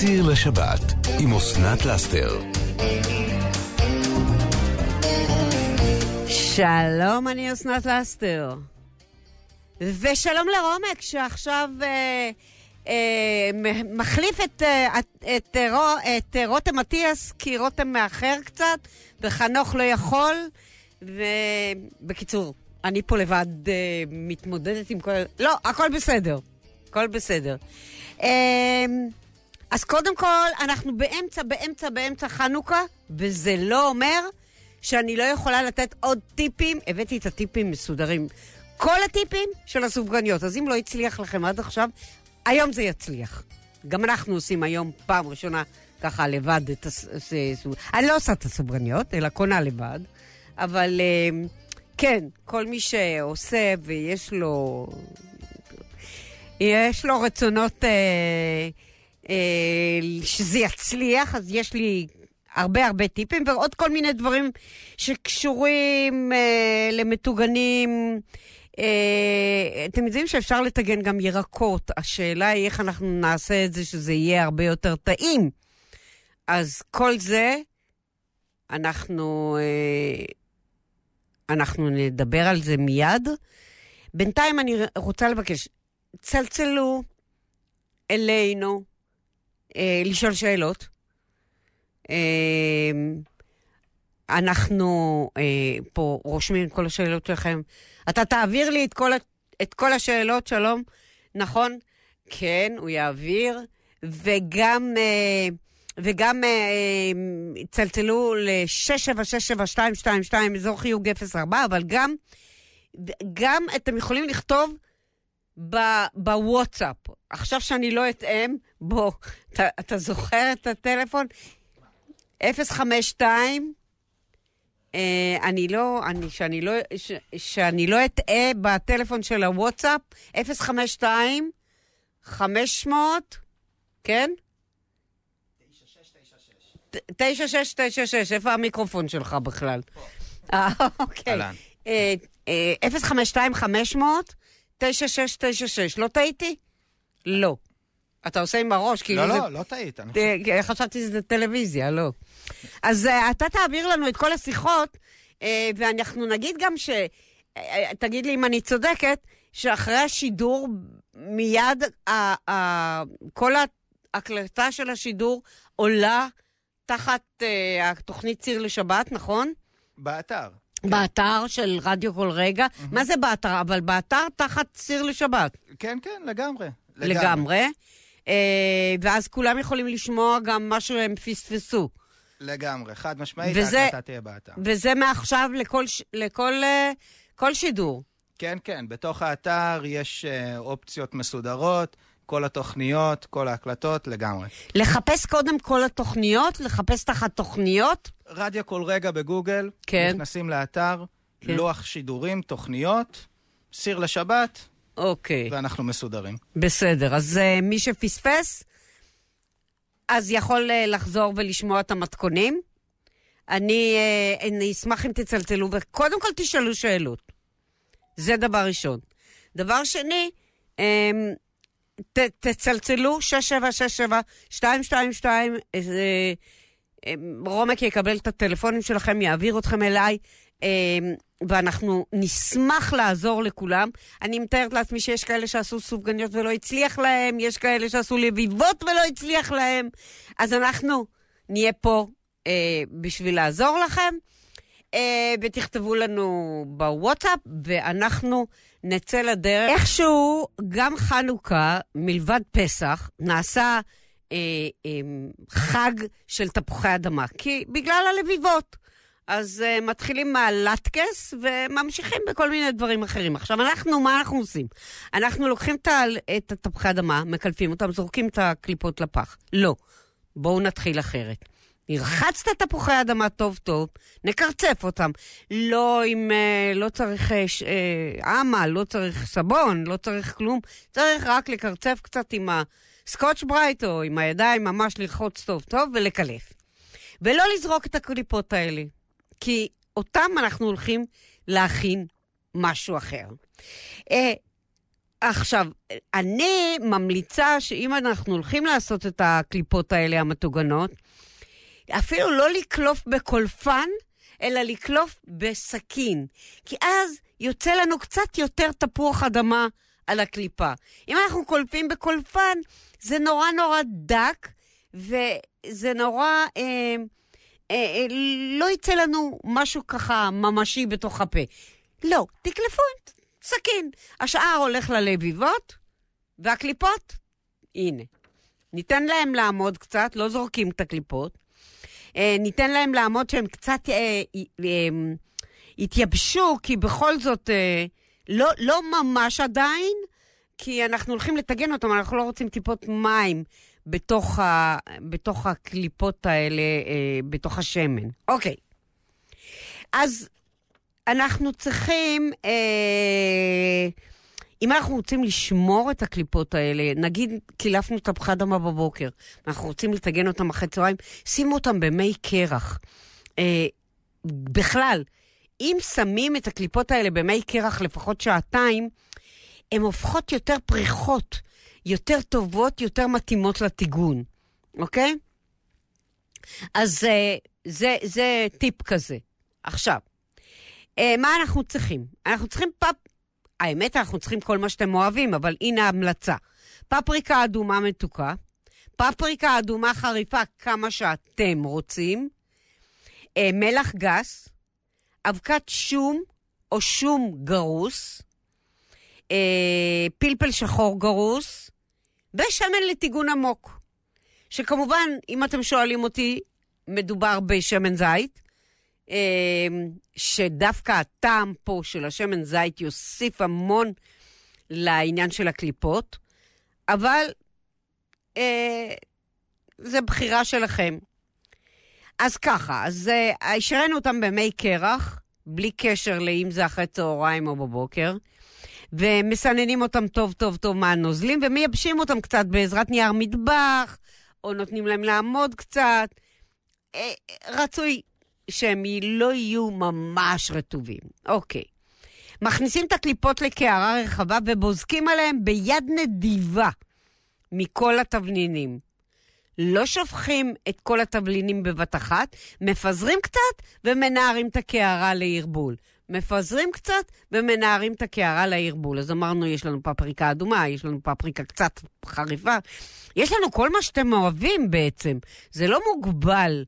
סיר לשבת עם אסנת לאסתר. שלום, אני אסנת לאסתר. ושלום לרומק, שעכשיו אה, אה, מחליף את, אה, את, את, את רותם אטיאס, כי רותם מאחר קצת, וחנוך לא יכול. ובקיצור, אני פה לבד אה, מתמודדת עם כל... לא, הכל בסדר. הכל בסדר. אה, אז קודם כל, אנחנו באמצע, באמצע, באמצע חנוכה, וזה לא אומר שאני לא יכולה לתת עוד טיפים. הבאתי את הטיפים מסודרים. כל הטיפים של הסופגניות. אז אם לא הצליח לכם עד עכשיו, היום זה יצליח. גם אנחנו עושים היום פעם ראשונה ככה לבד את הסופגניות. אני לא עושה את הסופגניות, אלא קונה לבד. אבל אה, כן, כל מי שעושה ויש לו... יש לו רצונות אה, שזה יצליח, אז יש לי הרבה הרבה טיפים ועוד כל מיני דברים שקשורים אה, למטוגנים. אה, אתם יודעים שאפשר לטגן גם ירקות, השאלה היא איך אנחנו נעשה את זה שזה יהיה הרבה יותר טעים. אז כל זה, אנחנו, אה, אנחנו נדבר על זה מיד. בינתיים אני רוצה לבקש, צלצלו אלינו אה, לשאול שאלות. אה, אנחנו אה, פה רושמים את כל השאלות שלכם. אתה תעביר לי את כל, את כל השאלות, שלום? נכון? כן, הוא יעביר. וגם, אה, וגם אה, צלצלו ל-6767222, אזור חיוג 04, אבל גם, גם אתם יכולים לכתוב בוואטסאפ. עכשיו שאני לא אתאם, בוא, אתה, אתה זוכר את הטלפון? 052 אה, אני לא, אני, שאני לא, ש, שאני לא אטעה בטלפון של הוואטסאפ, 052 500, כן? 9696, איפה המיקרופון שלך בכלל? אה, אוקיי. 052 500 9696, לא טעיתי? לא. אתה עושה עם הראש, כאילו לא, זה... לא, לא טעית. חשבתי שזה טלוויזיה, לא. אז uh, אתה תעביר לנו את כל השיחות, uh, ואנחנו נגיד גם ש... Uh, תגיד לי אם אני צודקת, שאחרי השידור, מיד uh, uh, כל ההקלטה של השידור עולה תחת uh, התוכנית ציר לשבת, נכון? באתר. באתר של רדיו כל רגע. Mm-hmm. מה זה באתר? אבל באתר תחת ציר לשבת. כן, כן, לגמרי. לגמרי. לגמרי. אה, ואז כולם יכולים לשמוע גם מה שהם פספסו. לגמרי, חד משמעית, ההקלטה תהיה באתר. וזה מעכשיו לכל, לכל אה, כל שידור. כן, כן, בתוך האתר יש אה, אופציות מסודרות, כל התוכניות, כל ההקלטות, לגמרי. לחפש קודם כל התוכניות? לחפש תחת תוכניות? רדיו כל רגע בגוגל, כן. נכנסים לאתר, כן. לוח שידורים, תוכניות, סיר לשבת, אוקיי. ואנחנו מסודרים. בסדר, אז uh, מי שפספס, אז יכול uh, לחזור ולשמוע את המתכונים. אני, uh, אני אשמח אם תצלצלו, וקודם כל תשאלו שאלות. זה דבר ראשון. דבר שני, um, ת, תצלצלו 6767-222, uh, uh, רומק יקבל את הטלפונים שלכם, יעביר אתכם אליי. Uh, ואנחנו נשמח לעזור לכולם. אני מתארת לעצמי שיש כאלה שעשו סופגניות ולא הצליח להם, יש כאלה שעשו לביבות ולא הצליח להם, אז אנחנו נהיה פה אה, בשביל לעזור לכם, אה, ותכתבו לנו בוואטסאפ, ואנחנו נצא לדרך. איכשהו, גם חנוכה, מלבד פסח, נעשה אה, אה, חג של תפוחי אדמה, כי בגלל הלביבות. אז uh, מתחילים מהלטקס וממשיכים בכל מיני דברים אחרים. עכשיו, אנחנו, מה אנחנו עושים? אנחנו לוקחים את התפוחי אדמה, מקלפים אותם, זורקים את הקליפות לפח. לא. בואו נתחיל אחרת. נרחץ את תפוחי האדמה טוב טוב, נקרצף אותם. לא עם, אה, לא צריך אה, אמה, לא צריך סבון, לא צריך כלום. צריך רק לקרצף קצת עם הסקוטש ברייט או עם הידיים, ממש ללחוץ טוב טוב ולקלף. ולא לזרוק את הקליפות האלה. כי אותם אנחנו הולכים להכין משהו אחר. אה, עכשיו, אני ממליצה שאם אנחנו הולכים לעשות את הקליפות האלה, המטוגנות, אפילו לא לקלוף בקולפן, אלא לקלוף בסכין. כי אז יוצא לנו קצת יותר תפוח אדמה על הקליפה. אם אנחנו קולפים בקולפן, זה נורא נורא דק, וזה נורא... אה, אה, אה, לא יצא לנו משהו ככה ממשי בתוך הפה. לא, תקלפו סכין. השאר הולך ללביבות, והקליפות, הנה. ניתן להם לעמוד קצת, לא זורקים את הקליפות. אה, ניתן להם לעמוד שהם קצת אה, אה, יתייבשו, כי בכל זאת, לא, לא ממש עדיין, כי אנחנו הולכים לטגן אותם, אנחנו לא רוצים טיפות מים בתוך, ה, בתוך הקליפות האלה, אה, בתוך השמן. אוקיי. אז אנחנו צריכים, אה, אם אנחנו רוצים לשמור את הקליפות האלה, נגיד קילפנו תפוחי אדמה בבוקר, אנחנו רוצים לטגן אותם אחרי צהריים, שימו אותם במי קרח. אה, בכלל, אם שמים את הקליפות האלה במי קרח לפחות שעתיים, הן הופכות יותר פריחות, יותר טובות, יותר מתאימות לטיגון, אוקיי? אז אה, זה, זה טיפ כזה. עכשיו, אה, מה אנחנו צריכים? אנחנו צריכים פפ... האמת, אנחנו צריכים כל מה שאתם אוהבים, אבל הנה ההמלצה. פפריקה אדומה מתוקה, פפריקה אדומה חריפה כמה שאתם רוצים, אה, מלח גס, אבקת שום או שום גרוס, אה, פלפל שחור גרוס, ושמן לטיגון עמוק. שכמובן, אם אתם שואלים אותי, מדובר בשמן זית, שדווקא הטעם פה של השמן זית יוסיף המון לעניין של הקליפות, אבל אה, זה בחירה שלכם. אז ככה, אז אה, השארנו אותם במי קרח, בלי קשר לאם זה אחרי צהריים או בבוקר, ומסננים אותם טוב טוב טוב מהנוזלים, ומייבשים אותם קצת בעזרת נייר מטבח, או נותנים להם לעמוד קצת. אה, רצוי שהם לא יהיו ממש רטובים. אוקיי. מכניסים את הקליפות לקערה רחבה ובוזקים עליהם ביד נדיבה מכל התבלינים. לא שופכים את כל התבלינים בבת אחת, מפזרים קצת ומנערים את הקערה לערבול. מפזרים קצת ומנערים את הקערה לערבול. אז אמרנו, יש לנו פפריקה אדומה, יש לנו פפריקה קצת חריפה. יש לנו כל מה שאתם אוהבים בעצם. זה לא מוגבל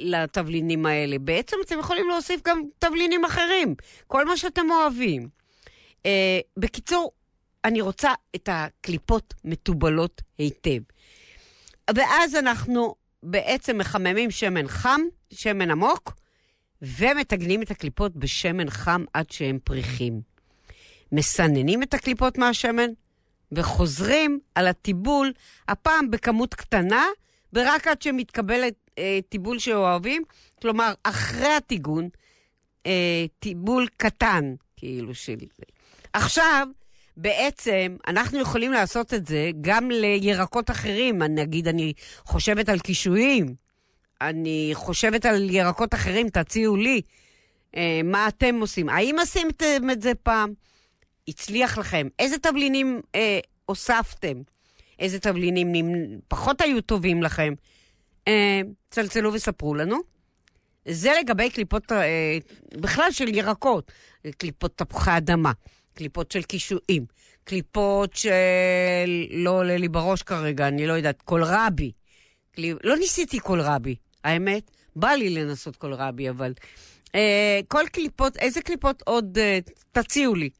לתבלינים האלה. בעצם אתם יכולים להוסיף גם תבלינים אחרים, כל מה שאתם אוהבים. Uh, בקיצור, אני רוצה את הקליפות מתובלות היטב. ואז אנחנו בעצם מחממים שמן חם, שמן עמוק, ומטגנים את הקליפות בשמן חם עד שהם פריחים. מסננים את הקליפות מהשמן וחוזרים על הטיבול, הפעם בכמות קטנה, ורק עד שמתקבלת אה, טיבול שאוהבים, כלומר, אחרי הטיגון, אה, טיבול קטן, כאילו, של זה. עכשיו, בעצם, אנחנו יכולים לעשות את זה גם לירקות אחרים. נגיד, אני חושבת על קישואים, אני חושבת על ירקות אחרים, תציעו לי. אה, מה אתם עושים? האם עשיתם את זה פעם? הצליח לכם? איזה תבלינים אה, הוספתם? איזה תבלינים פחות היו טובים לכם? אה, צלצלו וספרו לנו. זה לגבי קליפות, אה, בכלל של ירקות, קליפות תפוחי אדמה, קליפות של קישואים, קליפות של... לא עולה לי בראש כרגע, אני לא יודעת, קולרבי. קליפ... לא ניסיתי קולרבי, האמת. בא לי לנסות קולרבי, אבל... אה, כל קליפות, איזה קליפות עוד אה, תציעו לי?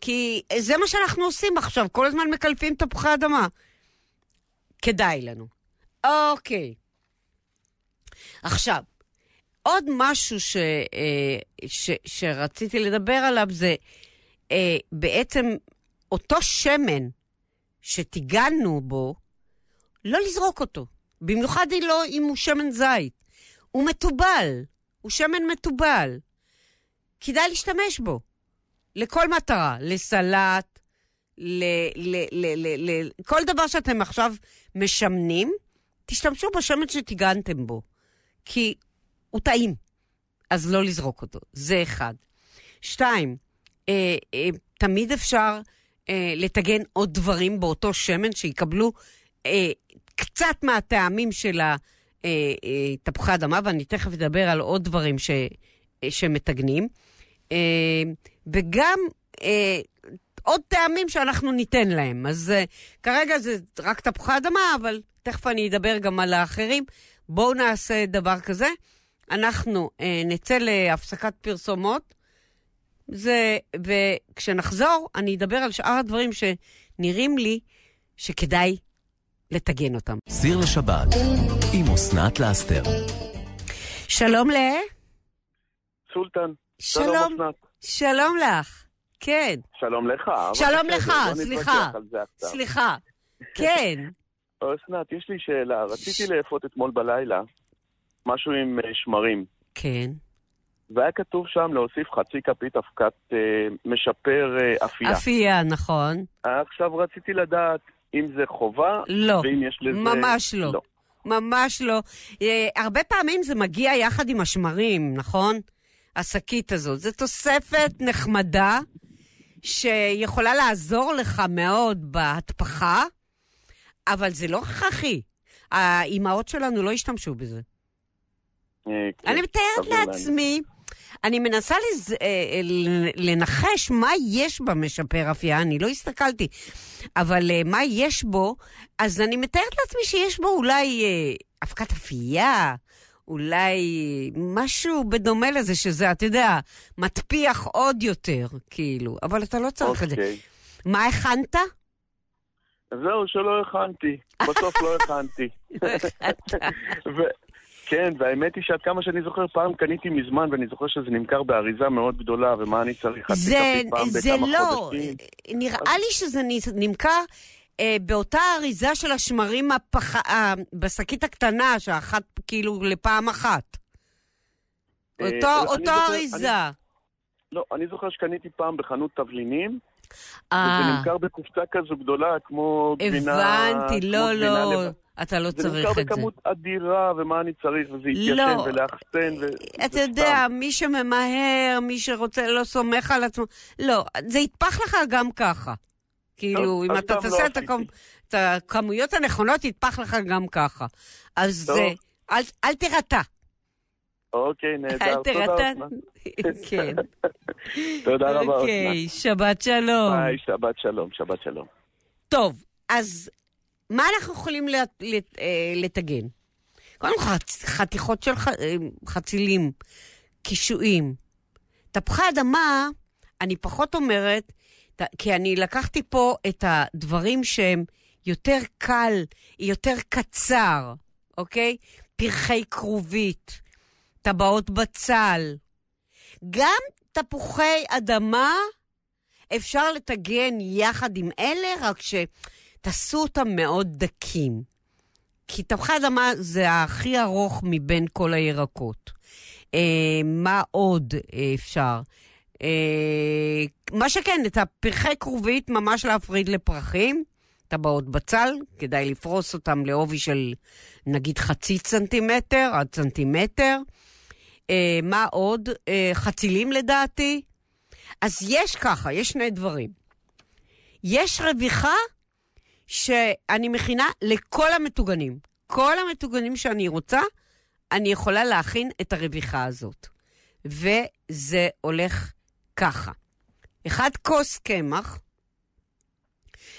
כי זה מה שאנחנו עושים עכשיו, כל הזמן מקלפים תפוחי אדמה. כדאי לנו. אוקיי. עכשיו, עוד משהו ש, אה, ש, שרציתי לדבר עליו זה אה, בעצם אותו שמן שטיגנו בו, לא לזרוק אותו. במיוחד לא אם הוא שמן זית. הוא מתובל, הוא שמן מתובל. כדאי להשתמש בו. לכל מטרה, לסלט, ל, ל, ל, ל, ל, כל דבר שאתם עכשיו משמנים, תשתמשו בשמן שטיגנתם בו. כי הוא טעים, אז לא לזרוק אותו. זה אחד. שתיים, אה, אה, תמיד אפשר אה, לטגן עוד דברים באותו שמן, שיקבלו אה, קצת מהטעמים של התפוחי אה, אה, אדמה, ואני תכף אדבר על עוד דברים ש, אה, שמטגנים. אה, וגם אה, עוד טעמים שאנחנו ניתן להם. אז uh, כרגע זה רק תפוחי אדמה, אבל תכף אני אדבר גם על האחרים. בואו נעשה דבר כזה. אנחנו uh, נצא להפסקת פרסומות, זה, וכשנחזור, אני אדבר על שאר הדברים שנראים לי שכדאי לטגן אותם. סיר לשבת עם אסנת לאסתר. שלום ל... סולטן. שלום. שלום לך. כן. שלום לך. שלום לך, סליחה. סליחה. כן. אסנת, יש לי שאלה. רציתי לאפות אתמול בלילה משהו עם אה, שמרים. כן. והיה כתוב שם להוסיף חצי כפית אבקת אה, משפר אה, אפייה. אפייה, נכון. עכשיו רציתי לדעת אם זה חובה, לא, ואם יש לזה... ממש לא. לא. ממש לא. אה, הרבה פעמים זה מגיע יחד עם השמרים, נכון? השקית הזאת. זו תוספת נחמדה, שיכולה לעזור לך מאוד בהטפחה, אבל זה לא הכרחי. האימהות שלנו לא השתמשו בזה. אה, כן, אני מתארת לעצמי, אני מנסה לז... אה, לנחש מה יש במשפר אפייה, אני לא הסתכלתי, אבל אה, מה יש בו, אז אני מתארת לעצמי שיש בו אולי אבקת אפייה, אולי משהו בדומה לזה, שזה, אתה יודע, מטפיח עוד יותר, כאילו, אבל אתה לא צריך okay. את זה. אוקיי. מה הכנת? זהו, שלא הכנתי. בסוף לא הכנתי. כן, והאמת היא שעד כמה שאני זוכר, פעם קניתי מזמן, ואני זוכר שזה נמכר באריזה מאוד גדולה, ומה אני צריך? זה, זה לא, נראה אז... לי שזה נמכר אה, באותה אריזה של השמרים הפח... אה, בשקית הקטנה, שאחת כאילו לפעם אחת. אה, אותו, אותו זוכר, אריזה. אני, לא, אני זוכר שקניתי פעם בחנות תבלינים. אה. וזה נמכר בקופסה כזו גדולה, כמו גבינה... הבנתי, לא, לא. אתה לא צריך את זה. זה נמכר בכמות אדירה, ומה אני צריך, וזה יתיישן לא. ולאחסן, ו... אתה יודע, מי שממהר, מי שרוצה, לא סומך על עצמו, לא, זה יתפח לך גם ככה. כאילו, אם אתה תעשה את, הכמ... את הכמויות הנכונות, יתפח לך גם ככה. אז זה, אל, אל תירתע. אוקיי, נהדר. אל תירתע. כן. תודה רבה, אוקיי, שבת שלום. ביי, שבת שלום, שבת שלום. טוב, אז מה אנחנו יכולים אה, לטגן? קודם כל, חתיכות של אה, חצילים, קישואים. תפוחי אדמה, אני פחות אומרת, כי אני לקחתי פה את הדברים שהם יותר קל, יותר קצר, אוקיי? פרחי כרובית, טבעות בצל. גם תפוחי אדמה אפשר לטגן יחד עם אלה, רק שתעשו אותם מאוד דקים. כי תפוחי אדמה זה הכי ארוך מבין כל הירקות. אה, מה עוד אפשר? אה, מה שכן, את הפרחי כרובית ממש להפריד לפרחים, טבעות בצל, כדאי לפרוס אותם לעובי של נגיד חצי צנטימטר עד צנטימטר. אה, מה עוד? אה, חצילים לדעתי. אז יש ככה, יש שני דברים. יש רוויחה שאני מכינה לכל המטוגנים. כל המטוגנים שאני רוצה, אני יכולה להכין את הרוויחה הזאת. וזה הולך ככה, אחד כוס קמח,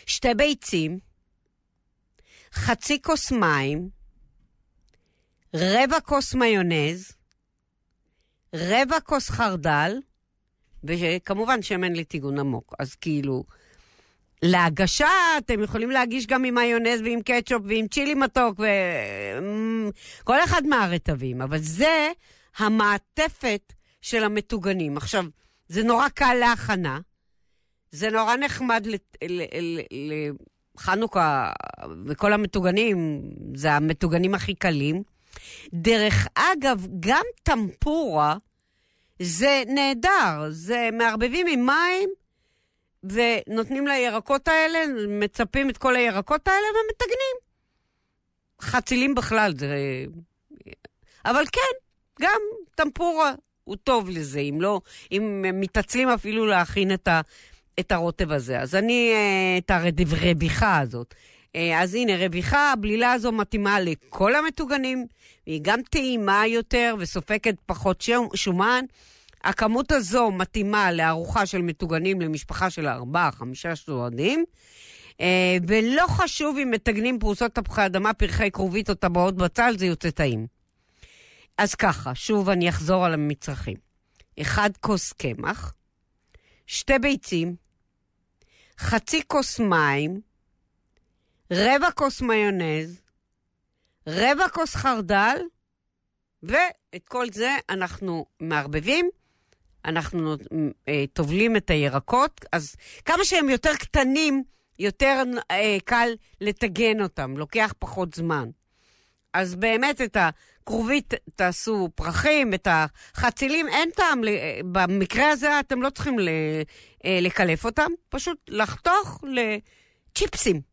שתי ביצים, חצי כוס מים, רבע כוס מיונז, רבע כוס חרדל, וכמובן שמן לטיגון עמוק. אז כאילו, להגשה אתם יכולים להגיש גם עם מיונז ועם קטשופ ועם צ'ילי מתוק וכל אחד מהרטבים, אבל זה המעטפת של המטוגנים. עכשיו, זה נורא קל להכנה, זה נורא נחמד לחנוכה וכל המטוגנים, זה המטוגנים הכי קלים. דרך אגב, גם טמפורה זה נהדר, זה מערבבים עם מים ונותנים לירקות האלה, מצפים את כל הירקות האלה ומטגנים. חצילים בכלל, זה... אבל כן, גם טמפורה הוא טוב לזה, אם לא, אם מתעצלים אפילו להכין את את הרוטב הזה. אז אני, אה, את הרביחה הזאת. אה, אז הנה, רביחה, הבלילה הזו מתאימה לכל המטוגנים, והיא גם טעימה יותר וסופקת פחות שומן. הכמות הזו מתאימה לארוחה של מטוגנים למשפחה של ארבעה, חמישה סועדים. אה, ולא חשוב אם מטגנים פרוסות תפוחי אדמה, פרחי כרובית או טבעות בצל, זה יוצא טעים. אז ככה, שוב אני אחזור על המצרכים. אחד כוס קמח, שתי ביצים, חצי כוס מים, רבע כוס מיונז, רבע כוס חרדל, ואת כל זה אנחנו מערבבים. אנחנו אה, טובלים את הירקות, אז כמה שהם יותר קטנים, יותר אה, קל לטגן אותם, לוקח פחות זמן. אז באמת את הכרובית תעשו פרחים, את החצילים, אין טעם, במקרה הזה אתם לא צריכים אה, לקלף אותם, פשוט לחתוך לצ'יפסים.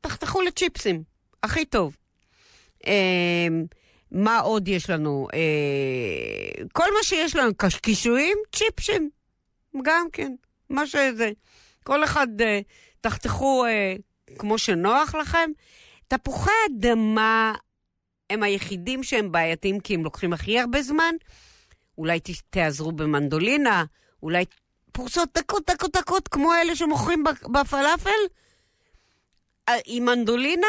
תחתכו לצ'יפסים, הכי טוב. אה, מה עוד יש לנו? אה, כל מה שיש לנו, קישואים, צ'יפסים. גם כן, מה שזה. כל אחד, תחתכו כמו שנוח לכם. תפוחי אדמה הם היחידים שהם בעייתיים כי הם לוקחים הכי הרבה זמן. אולי תעזרו במנדולינה, אולי פרוסות דקות, דקות, דקות, כמו אלה שמוכרים בפלאפל. אה, עם מנדולינה,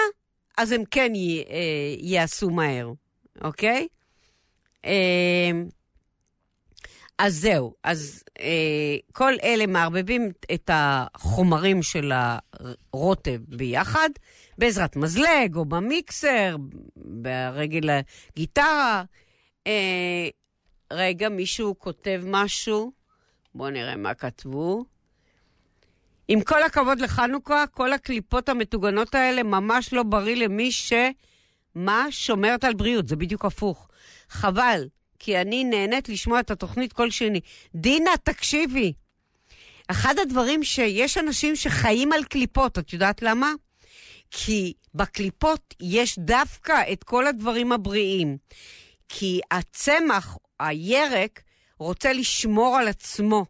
אז הם כן י, אה, יעשו מהר, אוקיי? אה, אז זהו, אז אה, כל אלה מערבבים את החומרים של הרוטב ביחד, בעזרת מזלג או במיקסר, ברגל הגיטרה. אה, רגע, מישהו כותב משהו? בואו נראה מה כתבו. עם כל הכבוד לחנוכה, כל הקליפות המטוגנות האלה ממש לא בריא למי ש... מה? שומרת על בריאות, זה בדיוק הפוך. חבל, כי אני נהנית לשמוע את התוכנית כל שני. דינה, תקשיבי. אחד הדברים שיש אנשים שחיים על קליפות, את יודעת למה? כי בקליפות יש דווקא את כל הדברים הבריאים. כי הצמח, הירק, רוצה לשמור על עצמו.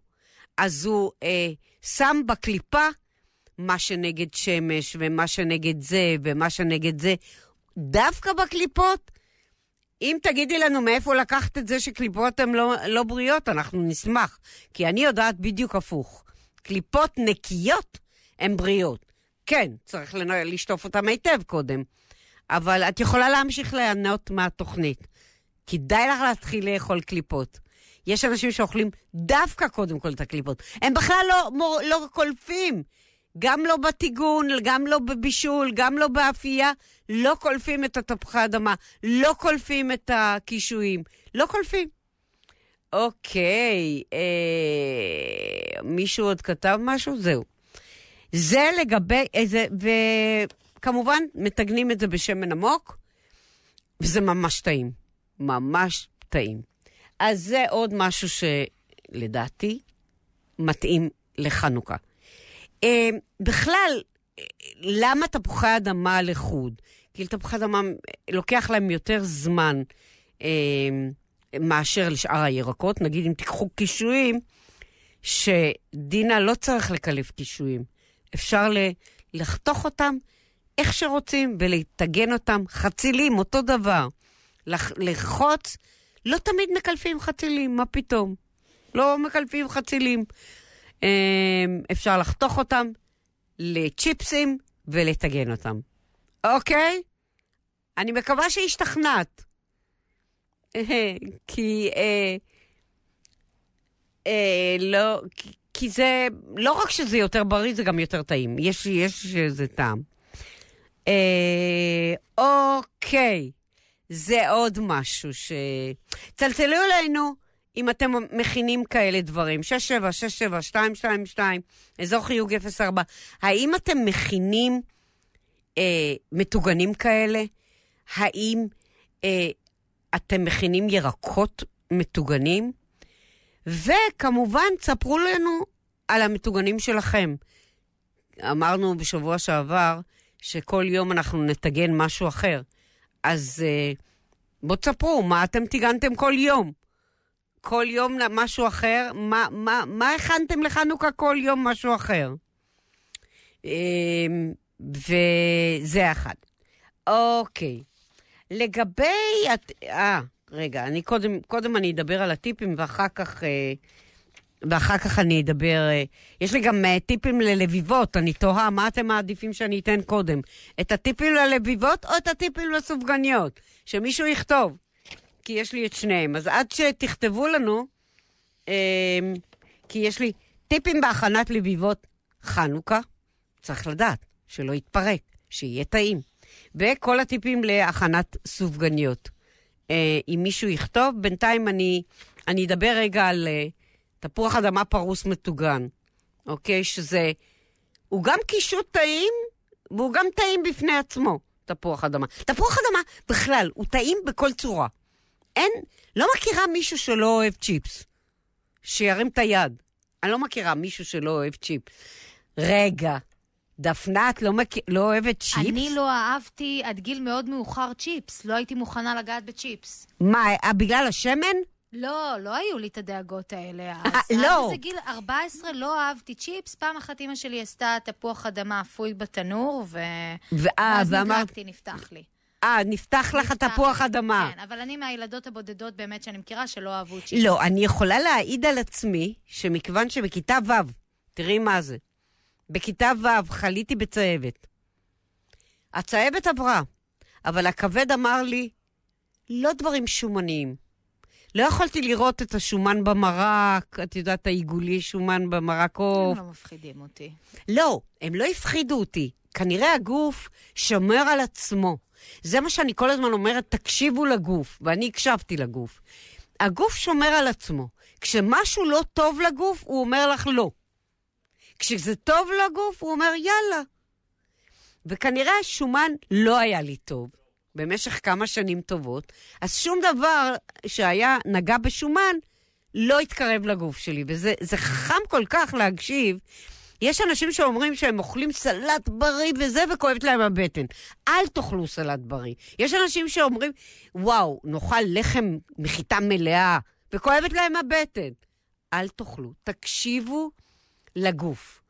אז הוא אה, שם בקליפה מה שנגד שמש, ומה שנגד זה, ומה שנגד זה. דווקא בקליפות, אם תגידי לנו מאיפה לקחת את זה שקליפות הן לא, לא בריאות, אנחנו נשמח. כי אני יודעת בדיוק הפוך. קליפות נקיות הן בריאות. כן, צריך לשטוף אותן היטב קודם. אבל את יכולה להמשיך ליהנות מהתוכנית. כדאי לך להתחיל לאכול קליפות. יש אנשים שאוכלים דווקא קודם כל את הקליפות. הם בכלל לא, מור, לא קולפים. גם לא בטיגון, גם לא בבישול, גם לא באפייה. לא קולפים את התפוחי האדמה, לא קולפים את הקישואים. לא קולפים. אוקיי, אה, מישהו עוד כתב משהו? זהו. זה לגבי איזה, וכמובן, מתגנים את זה בשמן עמוק, וזה ממש טעים. ממש טעים. אז זה עוד משהו שלדעתי מתאים לחנוכה. אה, בכלל, למה תפוחי אדמה לחוד? כי לתפוחי אדמה לוקח להם יותר זמן אה, מאשר לשאר הירקות. נגיד, אם תיקחו קישואים, שדינה לא צריך לקלף קישואים. אפשר לחתוך אותם איך שרוצים ולטגן אותם. חצילים, אותו דבר. לחוץ, לא תמיד מקלפים חצילים, מה פתאום? לא מקלפים חצילים. אמ, אפשר לחתוך אותם לצ'יפסים ולטגן אותם. אוקיי? אני מקווה שהשתכנעת. כי אה, אה, לא, כי זה, לא רק שזה יותר בריא, זה גם יותר טעים. יש, יש איזה טעם. אה, אוקיי, זה עוד משהו ש... צלצלו אלינו אם אתם מכינים כאלה דברים. 67-67-222, אזור חיוג 04. האם אתם מכינים אה, מטוגנים כאלה? האם אה, אתם מכינים ירקות מטוגנים? וכמובן, ספרו לנו על המטוגנים שלכם. אמרנו בשבוע שעבר שכל יום אנחנו נטגן משהו אחר. אז אה, בואו תספרו, מה אתם טיגנתם כל יום? כל יום משהו אחר? מה, מה, מה הכנתם לחנוכה כל יום משהו אחר? אמ, וזה אחד. אוקיי. לגבי... אה, רגע, אני קודם, קודם אני אדבר על הטיפים ואחר כך... אה, ואחר כך אני אדבר... אה, יש לי גם אה, טיפים ללביבות, אני תוהה מה אתם מעדיפים שאני אתן קודם. את הטיפים ללביבות או את הטיפים לסופגניות? שמישהו יכתוב, כי יש לי את שניהם. אז עד שתכתבו לנו, כי יש לי טיפים בהכנת לביבות חנוכה, צריך לדעת, שלא יתפרק, שיהיה טעים. וכל הטיפים להכנת סופגניות. אה, אם מישהו יכתוב, בינתיים אני, אני אדבר רגע על תפוח אדמה פרוס מטוגן, אוקיי? שזה... הוא גם קישוט טעים, והוא גם טעים בפני עצמו, תפוח אדמה. תפוח אדמה, בכלל, הוא טעים בכל צורה. אין, לא מכירה מישהו שלא אוהב צ'יפס. שירים את היד. אני לא מכירה מישהו שלא אוהב צ'יפס. רגע, דפנה, את לא, מק... לא אוהבת צ'יפס? אני לא אהבתי עד גיל מאוד מאוחר צ'יפס. לא הייתי מוכנה לגעת בצ'יפס. מה, אה, בגלל השמן? לא, לא היו לי את הדאגות האלה אז. 아, אה, לא. עד איזה גיל 14 לא אהבתי צ'יפס. פעם אחת אימא שלי עשתה תפוח אדמה אפוי בתנור, ו... ואז נדלקתי, נפתח לי. אה, נפתח לך התפוח אדמה. כן, אבל אני מהילדות הבודדות באמת שאני מכירה שלא אהבו צ'יפס. לא, אני יכולה להעיד על עצמי שמכיוון שבכיתה ו', תראי מה זה, בכיתה ו' חליתי בצהבת. הצהבת עברה, אבל הכבד אמר לי, לא דברים שומניים. לא יכולתי לראות את השומן במרק, את יודעת, העיגולי שומן במרק עוף. הם לא מפחידים אותי. לא, הם לא הפחידו אותי. כנראה הגוף שומר על עצמו. זה מה שאני כל הזמן אומרת, תקשיבו לגוף, ואני הקשבתי לגוף. הגוף שומר על עצמו. כשמשהו לא טוב לגוף, הוא אומר לך לא. כשזה טוב לגוף, הוא אומר, יאללה. וכנראה השומן לא היה לי טוב במשך כמה שנים טובות, אז שום דבר שהיה נגע בשומן לא התקרב לגוף שלי, וזה חם כל כך להקשיב. יש אנשים שאומרים שהם אוכלים סלט בריא וזה, וכואבת להם הבטן. אל תאכלו סלט בריא. יש אנשים שאומרים, וואו, נאכל לחם מחיטה מלאה, וכואבת להם הבטן. אל תאכלו, תקשיבו לגוף.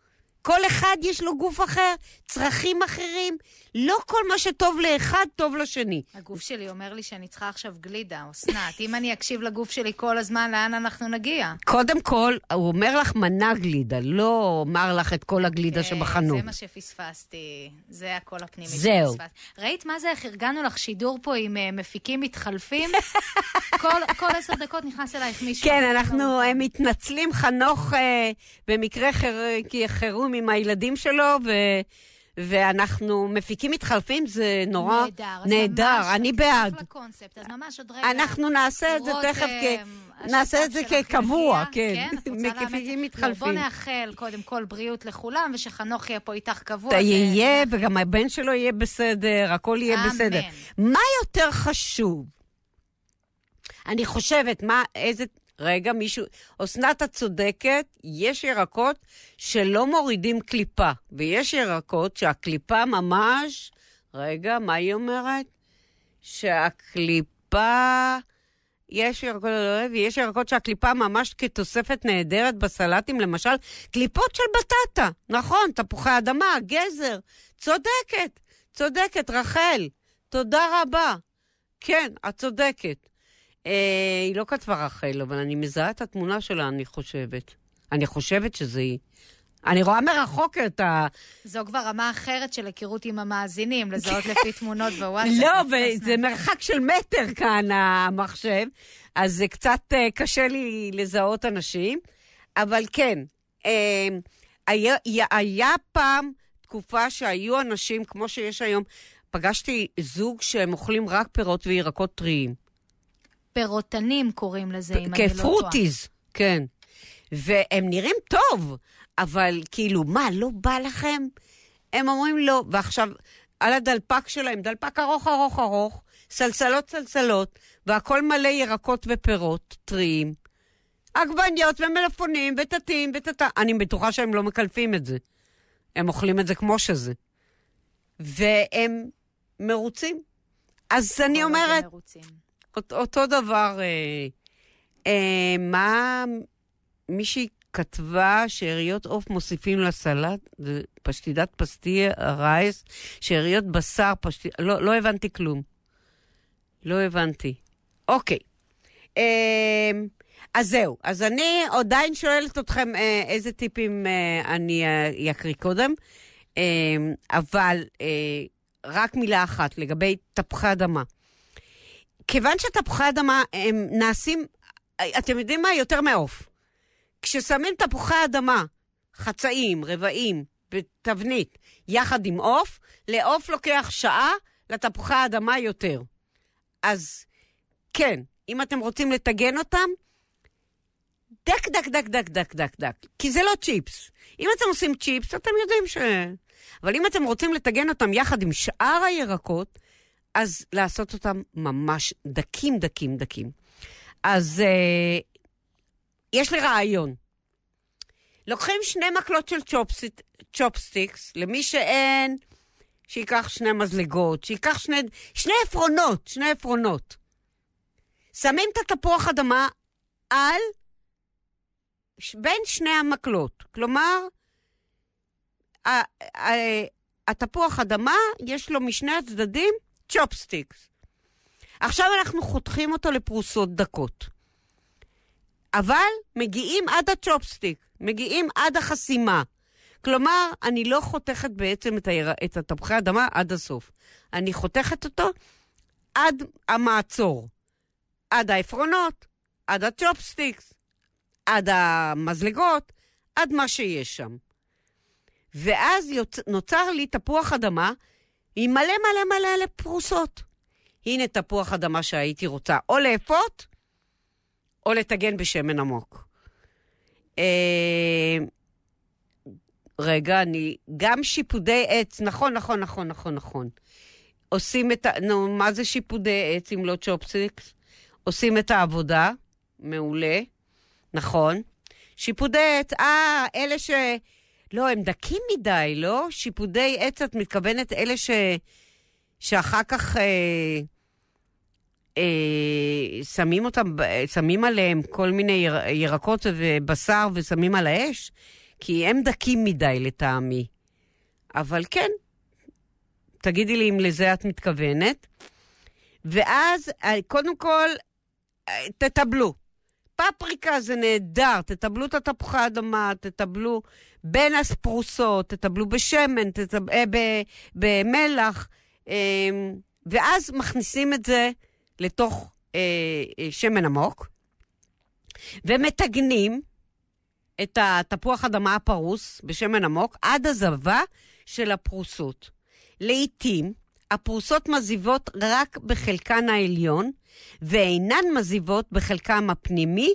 כל אחד יש לו גוף אחר, צרכים אחרים. לא כל מה שטוב לאחד, טוב לשני. הגוף שלי אומר לי שאני צריכה עכשיו גלידה, אסנת. אם אני אקשיב לגוף שלי כל הזמן, לאן אנחנו נגיע? קודם כל, הוא אומר לך מנה גלידה, לא אומר לך את כל הגלידה okay, שבחנות. זה מה שפספסתי. זה הכל הפנימי זהו. שפספסתי. ראית מה זה? איך ארגנו לך שידור פה עם uh, מפיקים מתחלפים? כל, כל עשר דקות נכנס אלייך מישהו. כן, אנחנו uh, מתנצלים, חנוך, uh, במקרה. חירום עם הילדים שלו, ו... ואנחנו מפיקים מתחלפים, זה נורא נהדר. נהדר, אני בעד. אז ממש עוד רגע. אנחנו נעשה את זה תכף, כ... נעשה את זה כקבוע, כן. כן, מפיקים מתחלפים. בוא נאחל קודם כל בריאות לכולם, ושחנוך יהיה פה איתך קבוע. אתה יהיה, וגם הבן שלו יהיה בסדר, הכל יהיה בסדר. מה יותר חשוב? אני חושבת, מה, איזה... רגע, מישהו... אסנת, את צודקת, יש ירקות שלא מורידים קליפה, ויש ירקות שהקליפה ממש... רגע, מה היא אומרת? שהקליפה... יש ירקות, ויש ירקות שהקליפה ממש כתוספת נהדרת בסלטים, למשל, קליפות של בטטה, נכון, תפוחי אדמה, גזר, צודקת, צודקת, רחל, תודה רבה. כן, את צודקת. אה, היא לא כתבה רחל, אבל אני מזהה את התמונה שלה, אני חושבת. אני חושבת שזה היא. אני רואה מרחוק את ה... זו כבר רמה אחרת של היכרות עם המאזינים, לזהות לפי תמונות בוואטסאפ. לא, וזה מרחק של מטר כאן, המחשב, אז זה קצת uh, קשה לי לזהות אנשים. אבל כן, uh, היה, היה פעם תקופה שהיו אנשים, כמו שיש היום, פגשתי זוג שהם אוכלים רק פירות וירקות טריים. פירותנים קוראים לזה, אם אני לא טועה. כפרוטיז, כן. והם נראים טוב, אבל כאילו, מה, לא בא לכם? הם אומרים לא, ועכשיו, על הדלפק שלהם, דלפק ארוך ארוך ארוך, סלסלות סלסלות, והכל מלא ירקות ופירות טריים. עגבניות ומלפונים וטטים וטטה. אני בטוחה שהם לא מקלפים את זה. הם אוכלים את זה כמו שזה. והם מרוצים. אז אני אומרת... מרוצים. אותו דבר, אה, אה, מה מישהי כתבה שאריות עוף מוסיפים לסלט, פשטידת פסטיה רייס, שאריות בשר, פשטידת... לא, לא הבנתי כלום. לא הבנתי. אוקיי. אה, אז זהו, אז אני עדיין שואלת אתכם אה, איזה טיפים אה, אני אה, אקריא קודם, אה, אבל אה, רק מילה אחת לגבי תפוחי אדמה. כיוון שתפוחי אדמה הם נעשים, אתם יודעים מה? יותר מעוף. כששמים תפוחי אדמה, חצאים, רבעים, בתבנית, יחד עם עוף, לעוף לוקח שעה, לתפוחי האדמה יותר. אז כן, אם אתם רוצים לטגן אותם, דק, דק, דק, דק, דק, דק, דק. כי זה לא צ'יפס. אם אתם עושים צ'יפס, אתם יודעים ש... אבל אם אתם רוצים לטגן אותם יחד עם שאר הירקות, אז לעשות אותם ממש דקים, דקים, דקים. אז אה, יש לי רעיון. לוקחים שני מקלות של chopstick, chopsticks, למי שאין, שייקח שני מזלגות, שייקח שני, שני עפרונות, שני עפרונות. שמים את התפוח אדמה על, בין שני המקלות. כלומר, התפוח אדמה, יש לו משני הצדדים צ'ופסטיקס. עכשיו אנחנו חותכים אותו לפרוסות דקות. אבל מגיעים עד ה chopstick, מגיעים עד החסימה. כלומר, אני לא חותכת בעצם את, היר... את התפוחי אדמה עד הסוף. אני חותכת אותו עד המעצור. עד העפרונות, עד הצ'ופסטיקס, עד המזלגות, עד מה שיש שם. ואז יוצ... נוצר לי תפוח אדמה עם מלא מלא מלא פרוסות. הנה תפוח אדמה שהייתי רוצה או לאפות, או לטגן בשמן עמוק. אה, רגע, אני... גם שיפודי עץ, נכון, נכון, נכון, נכון, נכון. עושים את ה... נו, מה זה שיפודי עץ אם לא צ'ופסיקס? עושים את העבודה, מעולה, נכון. שיפודי עץ, אה, אלה ש... לא, הם דקים מדי, לא? שיפודי עץ, את מתכוונת אלה ש... שאחר כך אה, אה, שמים אותם, שמים עליהם כל מיני יר, ירקות ובשר ושמים על האש? כי הם דקים מדי לטעמי. אבל כן, תגידי לי אם לזה את מתכוונת. ואז, אה, קודם כל, אה, תטבלו. פפריקה זה נהדר, תטבלו את התפוחי האדמה, תטבלו בין הפרוסות, תטבלו בשמן, תטב... אה, ב... במלח, אה, ואז מכניסים את זה לתוך אה, אה, שמן עמוק, ומטגנים את התפוח אדמה הפרוס בשמן עמוק עד הזבה של הפרוסות. לעתים, הפרוסות מזיבות רק בחלקן העליון, ואינן מזיבות בחלקם הפנימי,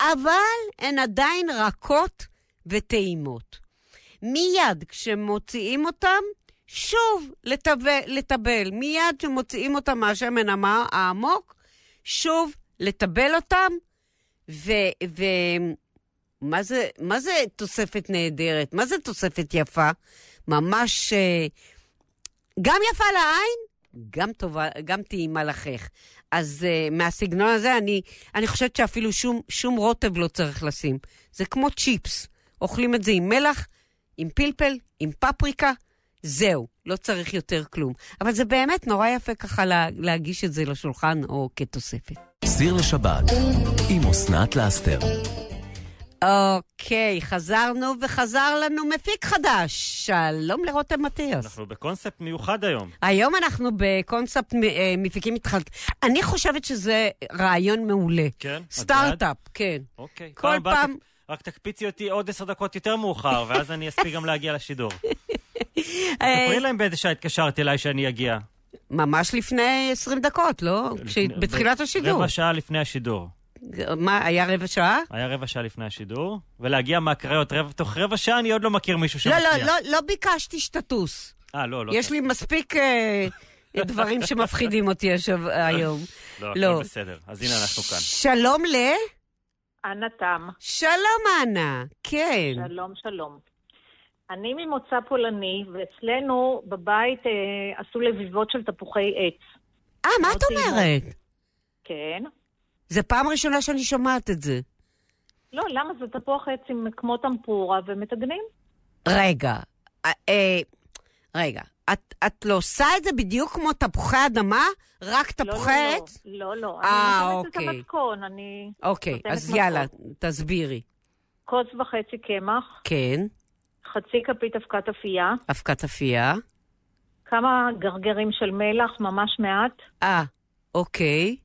אבל הן עדיין רכות וטעימות. מיד כשמוציאים אותם, שוב לטבל. מיד כשמוציאים אותם מהשמן העמוק, שוב לטבל אותם, ו... ו מה זה, זה תוספת נהדרת? מה זה תוספת יפה? ממש אה, גם יפה לעין, גם טובה, גם טעימה לחך. אז uh, מהסגנון הזה, אני, אני חושבת שאפילו שום, שום רוטב לא צריך לשים. זה כמו צ'יפס. אוכלים את זה עם מלח, עם פלפל, עם פפריקה, זהו, לא צריך יותר כלום. אבל זה באמת נורא יפה ככה לה, להגיש את זה לשולחן או כתוספת. סיר לשבת עם אסנת לאסתר. אוקיי, חזרנו וחזר לנו מפיק חדש. שלום לרותם מטיאס. אנחנו בקונספט מיוחד היום. היום אנחנו בקונספט אה, מפיקים מתחלק. אני חושבת שזה רעיון מעולה. כן? סטארט-אפ, כן. אוקיי. כל פעם... רק תקפיצי אותי עוד עשר דקות יותר מאוחר, ואז אני אספיק גם להגיע לשידור. אה, ספרי להם באיזה שעה התקשרת אליי שאני אגיע. ממש לפני 20 דקות, לא? בתחילת השידור. רבע שעה לפני השידור. מה, היה רבע שעה? היה רבע שעה לפני השידור, ולהגיע מהקריות תוך רבע שעה אני עוד לא מכיר מישהו שמציע. לא, לא, לא, לא ביקשתי שתטוס. אה, לא, לא. יש לי מספיק אה, דברים שמפחידים אותי היום. לא, הכל לא. בסדר. אז הנה אנחנו כאן. שלום ל... אנה תם. שלום, אנה. כן. שלום, שלום. אני ממוצא פולני, ואצלנו בבית אה, עשו לביבות של תפוחי עץ. אה, מה את אומרת? כן. זה פעם ראשונה שאני שומעת את זה. לא, למה? זה תפוח עץ עם כמו טמפורה ומטגנים. רגע, אה, אה, רגע. את, את לא עושה את זה בדיוק כמו תפוחי אדמה? רק לא, תפוחי עץ? לא, לא, לא. 아, אני נותנת אוקיי. את המתכון, אני... אוקיי, אז מתכון. יאללה, תסבירי. כוס וחצי קמח. כן. חצי כפית אבקת אפייה. אבקת אפייה. כמה גרגרים של מלח, ממש מעט. אה, אוקיי.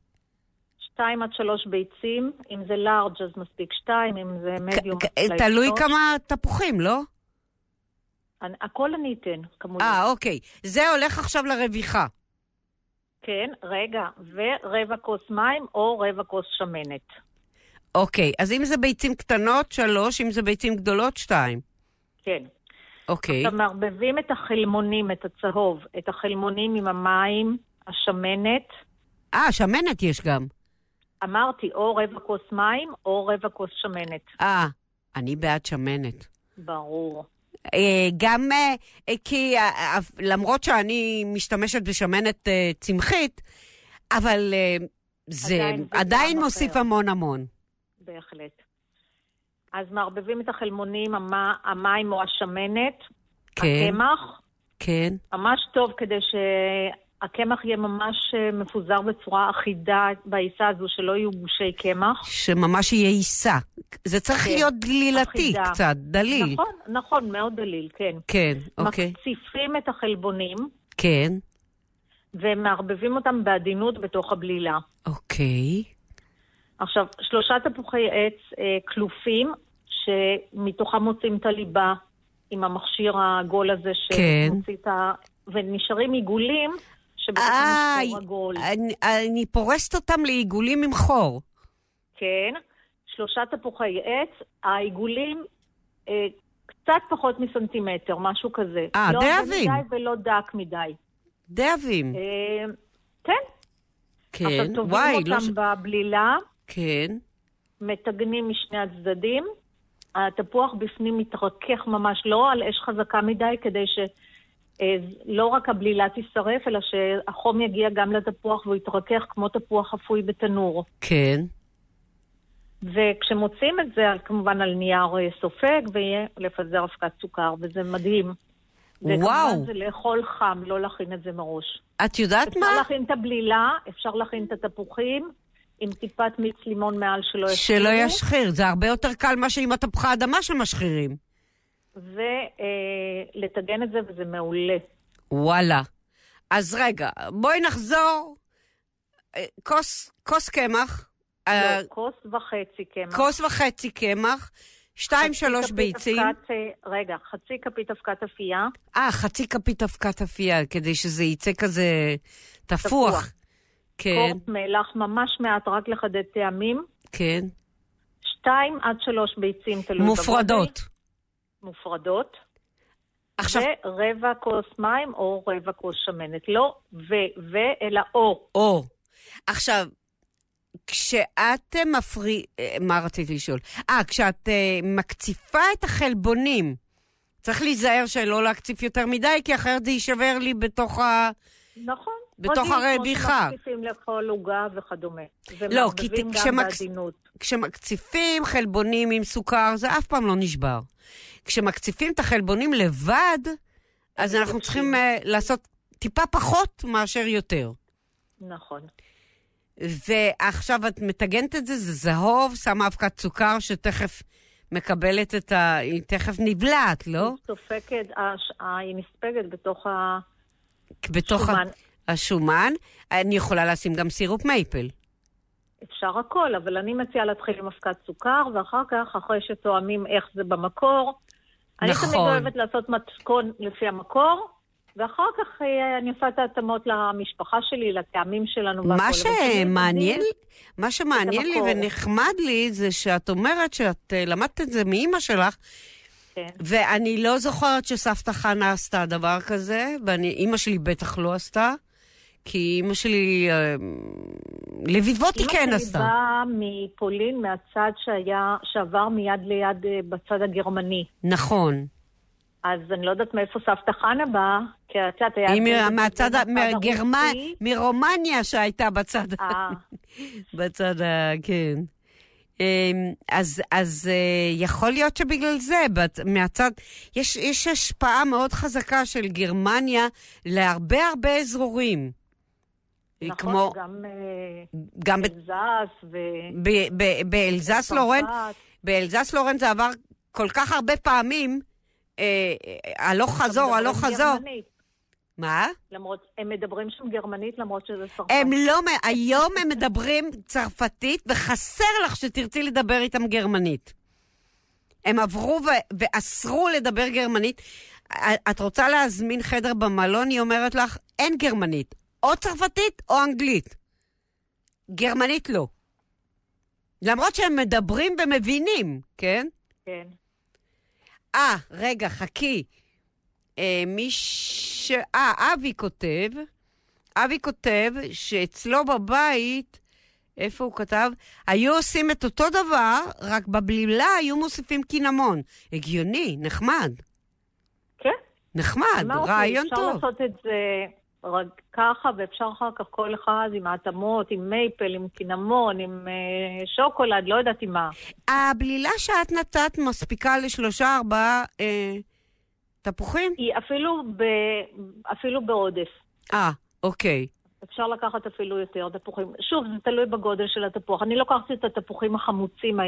שתיים עד שלוש ביצים, אם זה לארג' אז מספיק שתיים, אם זה מדיום... תלוי כמה תפוחים, לא? אני, הכל אני אתן, כמובן. אה, אוקיי. זה הולך עכשיו לרוויחה. כן, רגע, ורבע כוס מים או רבע כוס שמנת. אוקיי, אז אם זה ביצים קטנות, שלוש, אם זה ביצים גדולות, שתיים. כן. אוקיי. עכשיו מערבבים את החלמונים, את הצהוב, את החלמונים עם המים, השמנת. אה, שמנת יש גם. אמרתי, או רבע כוס מים או רבע כוס שמנת. אה, אני בעד שמנת. ברור. אה, גם אה, כי אה, למרות שאני משתמשת בשמנת צמחית, אבל זה עדיין, עדיין מוסיף אחר. המון המון. בהחלט. אז מערבבים את החלמונים, המים או השמנת, כן, הקמח. כן. ממש טוב כדי שהקמח יהיה ממש אה, מפוזר בצורה אחידה בעיסה הזו, שלא יהיו גושי קמח. שממש יהיה עיסה. זה צריך כן, להיות דלילתי אחידה. קצת, דליל. נכון, נכון, מאוד דליל, כן. כן, אוקיי. מקציפים את החלבונים. כן. ומערבבים אותם בעדינות בתוך הבלילה. אוקיי. עכשיו, שלושה תפוחי עץ אה, כלופים, שמתוכם מוצאים את הליבה עם המכשיר העגול הזה שמוציא כן. את ה... ונשארים עיגולים שבתוכם יש חור עגול. אני, אני פורסת אותם לעיגולים עם חור. כן. שלושה תפוחי עץ, העיגולים אה, קצת פחות מסנטימטר, משהו כזה. אה, לא די עבים. לא מדי ולא דק מדי. די עבים. אה, כן. כן, וואי, לא... טובעים אותם בבלילה. כן. מטגנים משני הצדדים. התפוח בפנים מתרכך ממש, לא על אש חזקה מדי, כדי שלא רק הבלילה תישרף, אלא שהחום יגיע גם לתפוח והוא יתרכך כמו תפוח אפוי בתנור. כן. וכשמוצאים את זה, כמובן על נייר אה, סופג, ויהיה לפזר אבקת סוכר, וזה מדהים. וואו. זה לאכול חם, לא להכין את זה מראש. את יודעת אפשר מה? אפשר להכין את הבלילה, אפשר להכין את התפוחים, עם טיפת מיץ לימון מעל שלא ישחיר. שלא ישחיר, זה הרבה יותר קל מאשר עם התפוחי אדמה שמשחירים. ולטגן את זה, וזה מעולה. וואלה. אז רגע, בואי נחזור. אה, כוס, כוס קמח. לא, uh, כוס וחצי קמח. כוס וחצי קמח. שתיים, שלוש ביצים. אה, רגע, חצי כפית אבקת אפייה. אה, חצי כפית אבקת אפייה, כדי שזה יצא כזה תפוח. תפוח. כן. קורט מלח, ממש מעט, רק לחדד טעמים. כן. שתיים עד שלוש ביצים, תלוי מופרדות. מופרדות. עכשיו... ורבע כוס מים או רבע כוס שמנת. לא ו, ו, אלא או. או. עכשיו, כשאת מפרי... אה, מה רציתי לשאול? אה, כשאת uh, מקציפה את החלבונים, צריך להיזהר שלא להקציף יותר מדי, כי אחרת זה יישבר לי בתוך ה... נכון. בתוך הרוויחה. שמקציפים לאכול עוגה וכדומה. לא, כי כשמקצ... כשמקציפים חלבונים עם סוכר, זה אף פעם לא נשבר. כשמקציפים את החלבונים לבד, אז אנחנו צריכים uh, לעשות טיפה פחות מאשר יותר. נכון. ועכשיו את מטגנת את זה, זה זהוב, שמה אבקת סוכר שתכף מקבלת את ה... היא תכף נבלעת, לא? היא סופקת, היא נספגת בתוך ה... בתוך שומן. השומן. אני יכולה לשים גם סירופ מייפל. אפשר הכל, אבל אני מציעה להתחיל עם אבקת סוכר, ואחר כך, אחרי שתואמים איך זה במקור, נכון. אני תמיד אוהבת לעשות מתכון לפי המקור, ואחר כך אה, אני עושה את ההתאמות למשפחה שלי, לטעמים שלנו. מה שמעניין, מה שמעניין לי ונחמד לי זה שאת אומרת שאת אה, למדת את זה מאימא שלך, כן. ואני לא זוכרת שסבתא חנה עשתה דבר כזה, ואימא שלי בטח לא עשתה. כי אימא שלי, אה, לביבות היא כן עשתה. אימא שלי באה מפולין, מהצד שהיה, שעבר מיד ליד בצד הגרמני. נכון. אז אני לא יודעת מאיפה סבתא חנה באה, כי את יודעת, היה... היא מהצד, מגרמניה, מרומניה שהייתה בצד. אה, בצד ה... כן. אמ, אז, אז אה, יכול להיות שבגלל זה, מהצד, יש, יש השפעה מאוד חזקה של גרמניה להרבה הרבה אזורים. נכון, כמו, גם, אה, גם אלזס ו... באלזס לורן, באלזס לורן זה עבר כל כך הרבה פעמים, אה, הלוך חזור, הלוך חזור. מה? למרות, הם מדברים שם גרמנית למרות שזה צרפת. הם לא, היום הם מדברים צרפתית, וחסר לך שתרצי לדבר איתם גרמנית. הם עברו ו- ואסרו לדבר גרמנית. את רוצה להזמין חדר במלון, היא אומרת לך, אין גרמנית. או צרפתית או אנגלית. גרמנית לא. למרות שהם מדברים ומבינים, כן? כן. אה, רגע, חכי. אה, מי ש... אה, אבי כותב, אבי כותב שאצלו בבית, איפה הוא כתב? היו עושים את אותו דבר, רק בבלילה היו מוסיפים קינמון. הגיוני, נחמד. כן. נחמד, רעיון טוב. אפשר לעשות את זה רק ככה, ואפשר אחר כך כל אחד עם ההתאמות, עם מייפל, עם קינמון, עם אה, שוקולד, לא יודעת עם מה. הבלילה שאת נתת מספיקה לשלושה, ארבעה אה, תפוחים? היא אפילו, ב, אפילו בעודף. אה, אוקיי. אפשר לקחת אפילו יותר תפוחים. שוב, זה תלוי בגודל של התפוח. אני לוקחת את התפוחים החמוצים,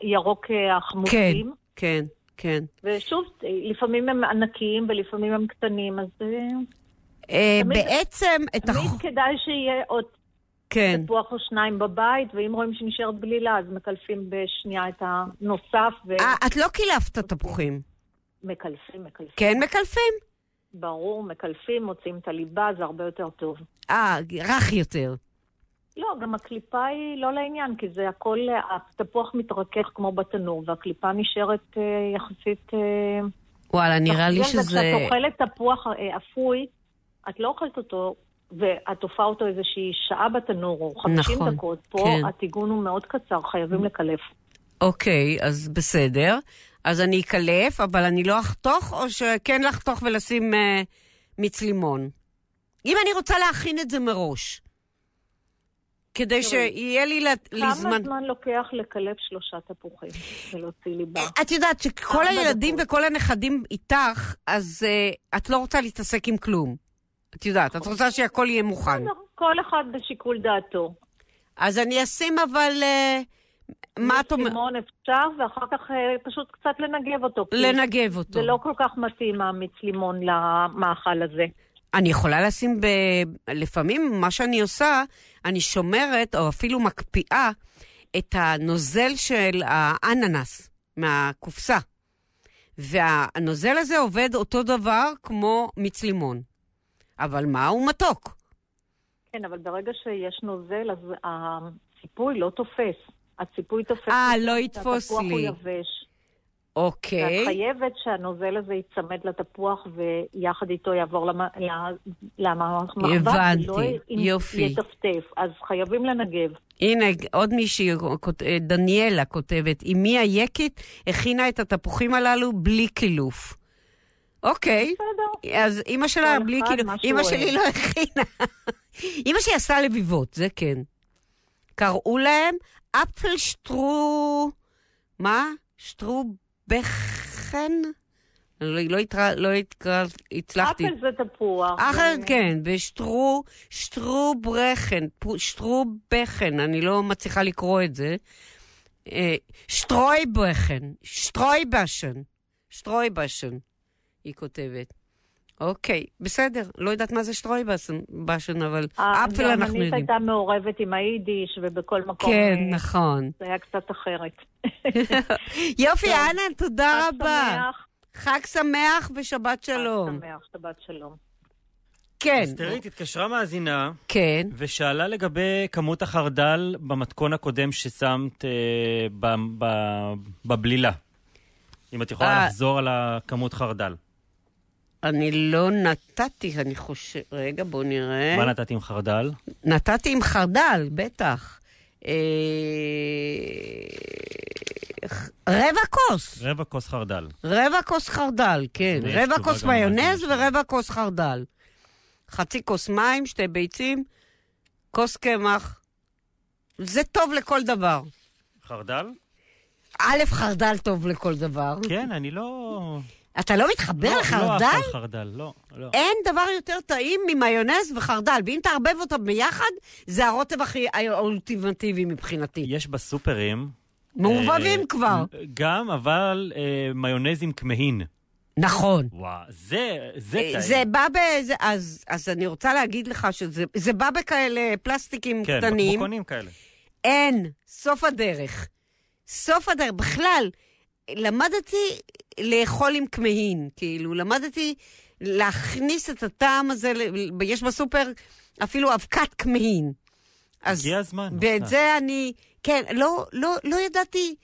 הירוק אה, החמוצים. כן, כן, כן. ושוב, לפעמים הם ענקיים ולפעמים הם קטנים, אז... אה, אה, בעצם את החוק... תמיד כדאי שיהיה עוד כן. תפוח או שניים בבית, ואם רואים שנשארת בלילה, אז מקלפים בשנייה את הנוסף. ו... 아, את לא קילפת תפוחים. מקלפים, מקלפים. כן מקלפים? ברור, מקלפים, מוצאים את הליבה, זה הרבה יותר טוב. אה, רך יותר. לא, גם הקליפה היא לא לעניין, כי זה הכל, התפוח מתרכך כמו בתנור, והקליפה נשארת אה, יחסית... אה, וואלה, נראה לי שזה... כשאת אוכלת תפוח אה, אפוי, את לא אוכלת אותו ואת תופעה אותו איזושהי שעה בתנור, או 50 נכון, דקות. פה כן. הטיגון הוא מאוד קצר, חייבים לקלף. אוקיי, אז בסדר. אז אני אקלף, אבל אני לא אחתוך, או שכן לחתוך ולשים uh, מיץ לימון? אם אני רוצה להכין את זה מראש, כדי שיהיה לי לזמן... כמה זמן לוקח לקלף שלושה תפוחים ולהוציא ליבה? את יודעת שכל הילדים. וכל הנכדים איתך, אז uh, את לא רוצה להתעסק עם כלום. את יודעת, את רוצה שהכל יהיה מוכן. כל אחד בשיקול דעתו. אז אני אשים אבל... Uh, מה את אומרת? לימון אפשר, ואחר כך uh, פשוט קצת לנגב אותו. לנגב אותו. זה לא כל כך מתאים המיץ לימון למאכל הזה. אני יכולה לשים ב... לפעמים, מה שאני עושה, אני שומרת, או אפילו מקפיאה, את הנוזל של האננס מהקופסה. והנוזל הזה עובד אותו דבר כמו מיץ לימון. אבל מה, הוא מתוק. כן, אבל ברגע שיש נוזל, אז הציפוי לא תופס. הציפוי תופס... אה, לא יתפוס לי. התפוח הוא יבש. אוקיי. ואת חייבת שהנוזל הזה ייצמד לתפוח ויחד איתו יעבור למחבת. הבנתי, ולא יופי. יטפטף, אז חייבים לנגב. הנה, עוד מישהי, דניאלה כותבת, אמי היקית הכינה את התפוחים הללו בלי קילוף. אוקיי. בסדר. אז אימא שלה בלי כאילו, אימא שלי לא הכינה. אימא שלי עשה לביבות, זה כן. קראו להם אפל שטרו... מה? שטרו בחן? לא, לא, התרא, לא התרא, הצלחתי. אפל זה תפוח. אחר, כן, ושטרו, שטרו ברחן, שטרו בחן, אני לא מצליחה לקרוא את זה. אה, שטרוי בחן, היא כותבת. אוקיי, בסדר. לא יודעת מה זה שטרויבשן, אבל אה, אפל אנחנו יודעים. הגרמנית הייתה מעורבת עם היידיש ובכל מקום. כן, אה, נכון. זה היה קצת אחרת. יופי, אנה, תודה רבה. חג שמח ושבת שלום. חג שמח, שבת שלום. כן. אז תראי, התקשרה מאזינה. כן. ושאלה לגבי כמות החרדל במתכון הקודם ששמת אה, בבלילה. אם את יכולה לחזור על הכמות חרדל. אני לא נתתי, אני חושב... רגע, בואו נראה. מה נתתי עם חרדל? נתתי עם חרדל, בטח. אה... רבע כוס. רבע כוס חרדל. רבע כוס חרדל, כן. רבע כוס מיונז ורבע כוס חרדל. חצי כוס מים, שתי ביצים, כוס קמח, זה טוב לכל דבר. חרדל? א', חרדל טוב לכל דבר. כן, אני לא... אתה לא מתחבר לא, לחרדל? לא אף חרדל, לא, לא. אין דבר יותר טעים ממיונז וחרדל, ואם תערבב אותם ביחד, זה הרוטב הכי אולטימטיבי מבחינתי. יש בסופרים... מעורבבים אה, כבר. גם, אבל אה, מיונז עם כמהין. נכון. וואו, זה, זה אה, טעים. זה בא ב... אז, אז אני רוצה להגיד לך שזה בא בכאלה פלסטיקים כן, קטנים. כן, בקבוקונים כאלה. אין, סוף הדרך. סוף הדרך. בכלל, למדתי לאכול עם כמהין, כאילו, למדתי להכניס את הטעם הזה, יש בסופר אפילו אבקת כמהין. הגיע הזמן. ואת זה אני, כן, לא, לא, לא ידעתי...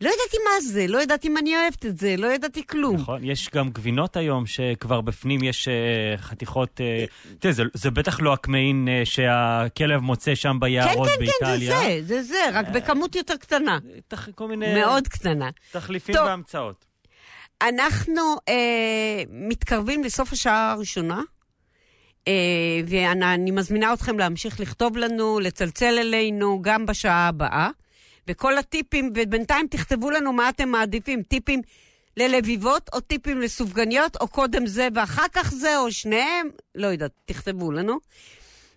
לא ידעתי מה זה, לא ידעתי אם אני אוהבת את זה, לא ידעתי כלום. נכון, יש גם גבינות היום שכבר בפנים יש uh, חתיכות... Uh, תראה, זה, זה בטח לא הקמעין uh, שהכלב מוצא שם ביערות כן, כן, באיטליה. כן, כן, זה זה, זה, רק בכמות יותר קטנה. תח, כל מיני... מאוד קטנה. תחליפים טוב, והמצאות. אנחנו uh, מתקרבים לסוף השעה הראשונה. Uh, ואני מזמינה אתכם להמשיך לכתוב לנו, לצלצל אלינו גם בשעה הבאה. וכל הטיפים, ובינתיים תכתבו לנו מה אתם מעדיפים, טיפים ללביבות או טיפים לסופגניות, או קודם זה ואחר כך זה, או שניהם, לא יודעת, תכתבו לנו.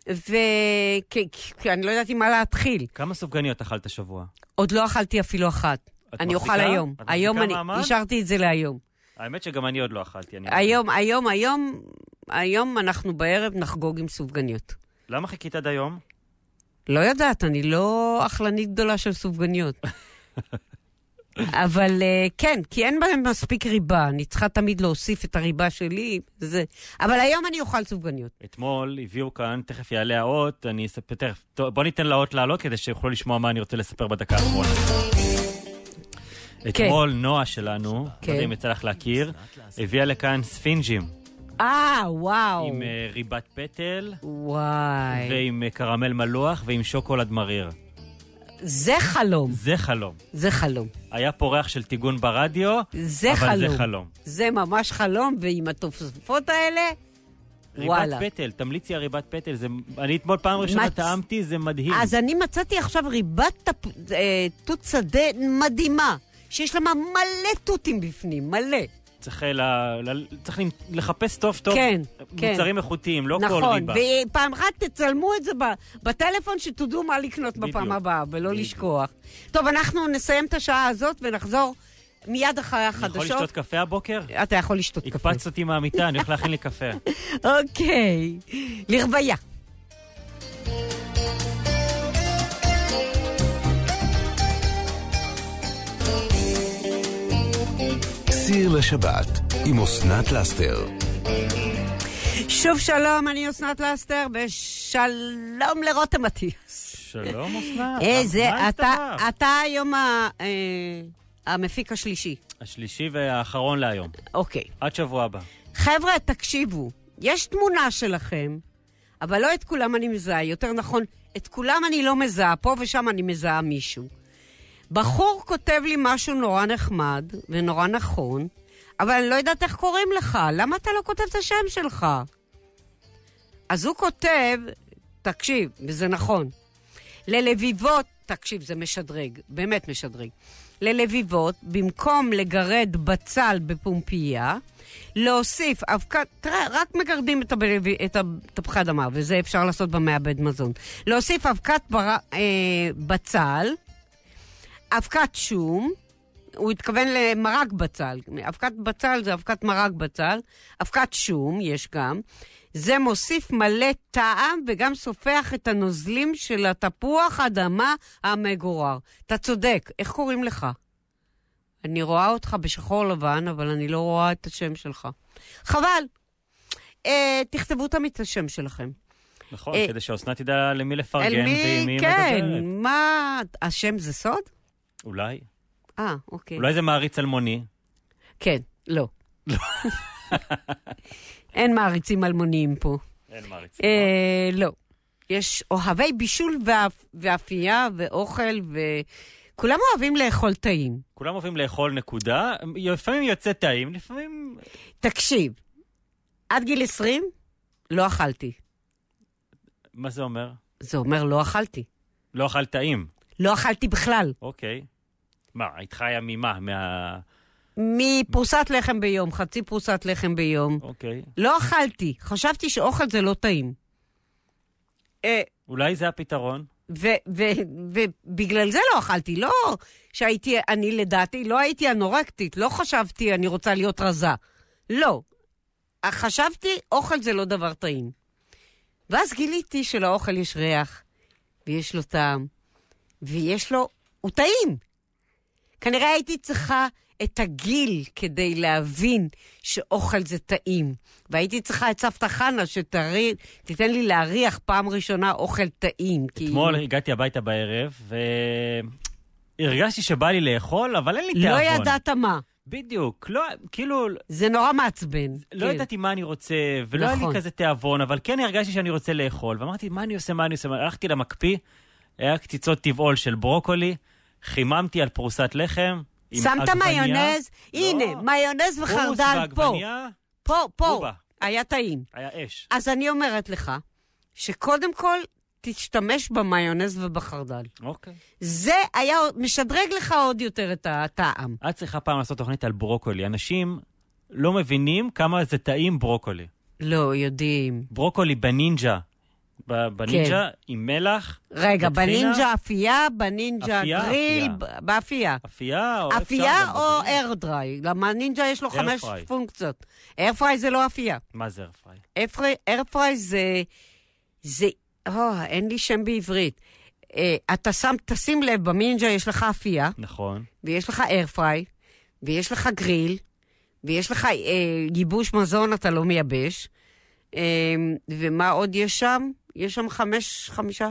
ואני לא ידעתי מה להתחיל. כמה סופגניות אכלת השבוע? עוד לא אכלתי אפילו אחת. אני אוכל היום. היום אני, מעמד? השארתי את זה להיום. האמת שגם אני עוד לא אכלתי. היום, היום, היום, היום אנחנו בערב נחגוג עם סופגניות. למה חיכית עד היום? לא יודעת, אני לא אכלנית גדולה של סופגניות. אבל uh, כן, כי אין בהם מספיק ריבה, אני צריכה תמיד להוסיף את הריבה שלי, זה. אבל היום אני אוכל סופגניות. אתמול הביאו כאן, תכף יעלה האות, אני אספר, תכף, בוא ניתן לאות לעלות כדי שיוכלו לשמוע מה אני רוצה לספר בדקה האחרונה. כן. אתמול נועה שלנו, לא יודע כן. אם יצא לך להכיר, הביאה לכאן ספינג'ים. אה, וואו. עם uh, ריבת פטל. וואי. ועם uh, קרמל מלוח ועם שוקולד מריר. זה חלום. זה חלום. זה חלום. היה פה ריח של טיגון ברדיו, זה אבל חלום. זה חלום. זה ממש חלום, ועם התוספות האלה, ריבת וואלה. פטל, תמליצי על ריבת פטל. זה, אני אתמול פעם ראשונה מצ... טעמתי, זה מדהים. אז אני מצאתי עכשיו ריבת תפ... אה, תות שדה מדהימה, שיש לה מלא תותים בפנים, מלא. צריך, לה, לה, צריך לחפש טוב טוב כן, מוצרים כן. איכותיים, לא נכון, כל ריבה. נכון, ופעם אחת תצלמו את זה בטלפון, שתדעו מה לקנות בדיוק, בפעם הבאה, ולא בדיוק. לשכוח. טוב, אנחנו נסיים את השעה הזאת ונחזור מיד אחרי החדשות. אני יכול לשתות קפה הבוקר? אתה יכול לשתות קפה. הקפצת אותי מהמיטה, אני הולך להכין לי קפה. אוקיי, לרוויה. סיר לשבת עם אסנת לאסתר. שוב שלום, אני אסנת לאסתר, ושלום לרותם אטיאס. שלום אסנת. איזה, אתה, אתה היום ה, אה, המפיק השלישי. השלישי והאחרון להיום. אוקיי. עד שבוע הבא. חבר'ה, תקשיבו, יש תמונה שלכם, אבל לא את כולם אני מזהה, יותר נכון, את כולם אני לא מזהה, פה ושם אני מזהה מישהו. בחור כותב לי משהו נורא נחמד ונורא נכון, אבל אני לא יודעת איך קוראים לך, למה אתה לא כותב את השם שלך? אז הוא כותב, תקשיב, וזה נכון, ללביבות, תקשיב, זה משדרג, באמת משדרג. ללביבות, במקום לגרד בצל בפומפייה, להוסיף אבקת, תראה, רק מגרדים את, הבלב, את תפוחי אדמה, וזה אפשר לעשות במעבד מזון. להוסיף אבקת בר, אה, בצל, אבקת שום, הוא התכוון למרק בצל. אבקת בצל זה אבקת מרק בצל. אבקת שום, יש גם. זה מוסיף מלא טעם וגם סופח את הנוזלים של התפוח אדמה המגורר. אתה צודק, איך קוראים לך? אני רואה אותך בשחור לבן, אבל אני לא רואה את השם שלך. חבל. אה, תכתבו תמיד את השם שלכם. נכון, אה, כדי שאוסנת תדע למי לפרגן ועם מי מדברת. כן, מה... השם זה סוד? אולי. אה, אוקיי. אולי זה מעריץ אלמוני. כן, לא. אין מעריצים אלמוניים פה. אין מעריצים. אה, לא. יש אוהבי בישול ואפייה ואוכל ו... כולם אוהבים לאכול טעים. כולם אוהבים לאכול נקודה, לפעמים יוצא טעים, לפעמים... תקשיב, עד גיל 20 לא אכלתי. מה זה אומר? זה אומר לא אכלתי. לא אכלת טעים. לא אכלתי בכלל. אוקיי. מה, היית חיה ממה? מה... מפרוסת לחם ביום, חצי פרוסת לחם ביום. אוקיי. לא אכלתי, חשבתי שאוכל זה לא טעים. אה, אולי זה הפתרון? ובגלל זה לא אכלתי, לא שהייתי, אני לדעתי, לא הייתי אנורקטית, לא חשבתי אני רוצה להיות רזה. לא. חשבתי, אוכל זה לא דבר טעים. ואז גיליתי שלאוכל יש ריח, ויש לו טעם, ויש לו... הוא טעים. כנראה הייתי צריכה את הגיל כדי להבין שאוכל זה טעים. והייתי צריכה את סבתא חנה שתיתן לי להריח פעם ראשונה אוכל טעים. אתמול כי... הגעתי הביתה בערב, והרגשתי שבא לי לאכול, אבל אין לי לא תיאבון. לא ידעת מה. בדיוק, לא, כאילו... זה נורא מעצבן. לא כן. ידעתי מה אני רוצה, ולא נכון. היה לי נכון. כזה תיאבון, אבל כן הרגשתי שאני רוצה לאכול. ואמרתי, מה אני עושה, מה אני עושה? הלכתי למקפיא, היה קציצות טבעול של ברוקולי, חיממתי על פרוסת לחם, שמת מיונז? לא. הנה, מיונז וחרדל פה. פה, פה. היה טעים. היה אש. אז אני אומרת לך, שקודם כל, תשתמש במיונז ובחרדל. אוקיי. זה היה משדרג לך עוד יותר את הטעם. את צריכה פעם לעשות תוכנית על ברוקולי. אנשים לא מבינים כמה זה טעים ברוקולי. לא, יודעים. ברוקולי בנינג'ה בנינג'ה כן. עם מלח. רגע, בנינג'ה אפייה, בנינג'ה גריל, באפייה. אפייה או אפייה או air fry. למה נינג'ה יש לו חמש פונקציות. air fry זה לא אפייה. מה זה air fry? air fry זה... זה... או, אין לי שם בעברית. אה, אתה שם, תשים לב, בנינג'ה יש לך אפייה. נכון. ויש לך air fry, ויש לך גריל, ויש לך אה, ייבוש מזון, אתה לא מייבש. אה, ומה עוד יש שם? יש שם חמש, חמישה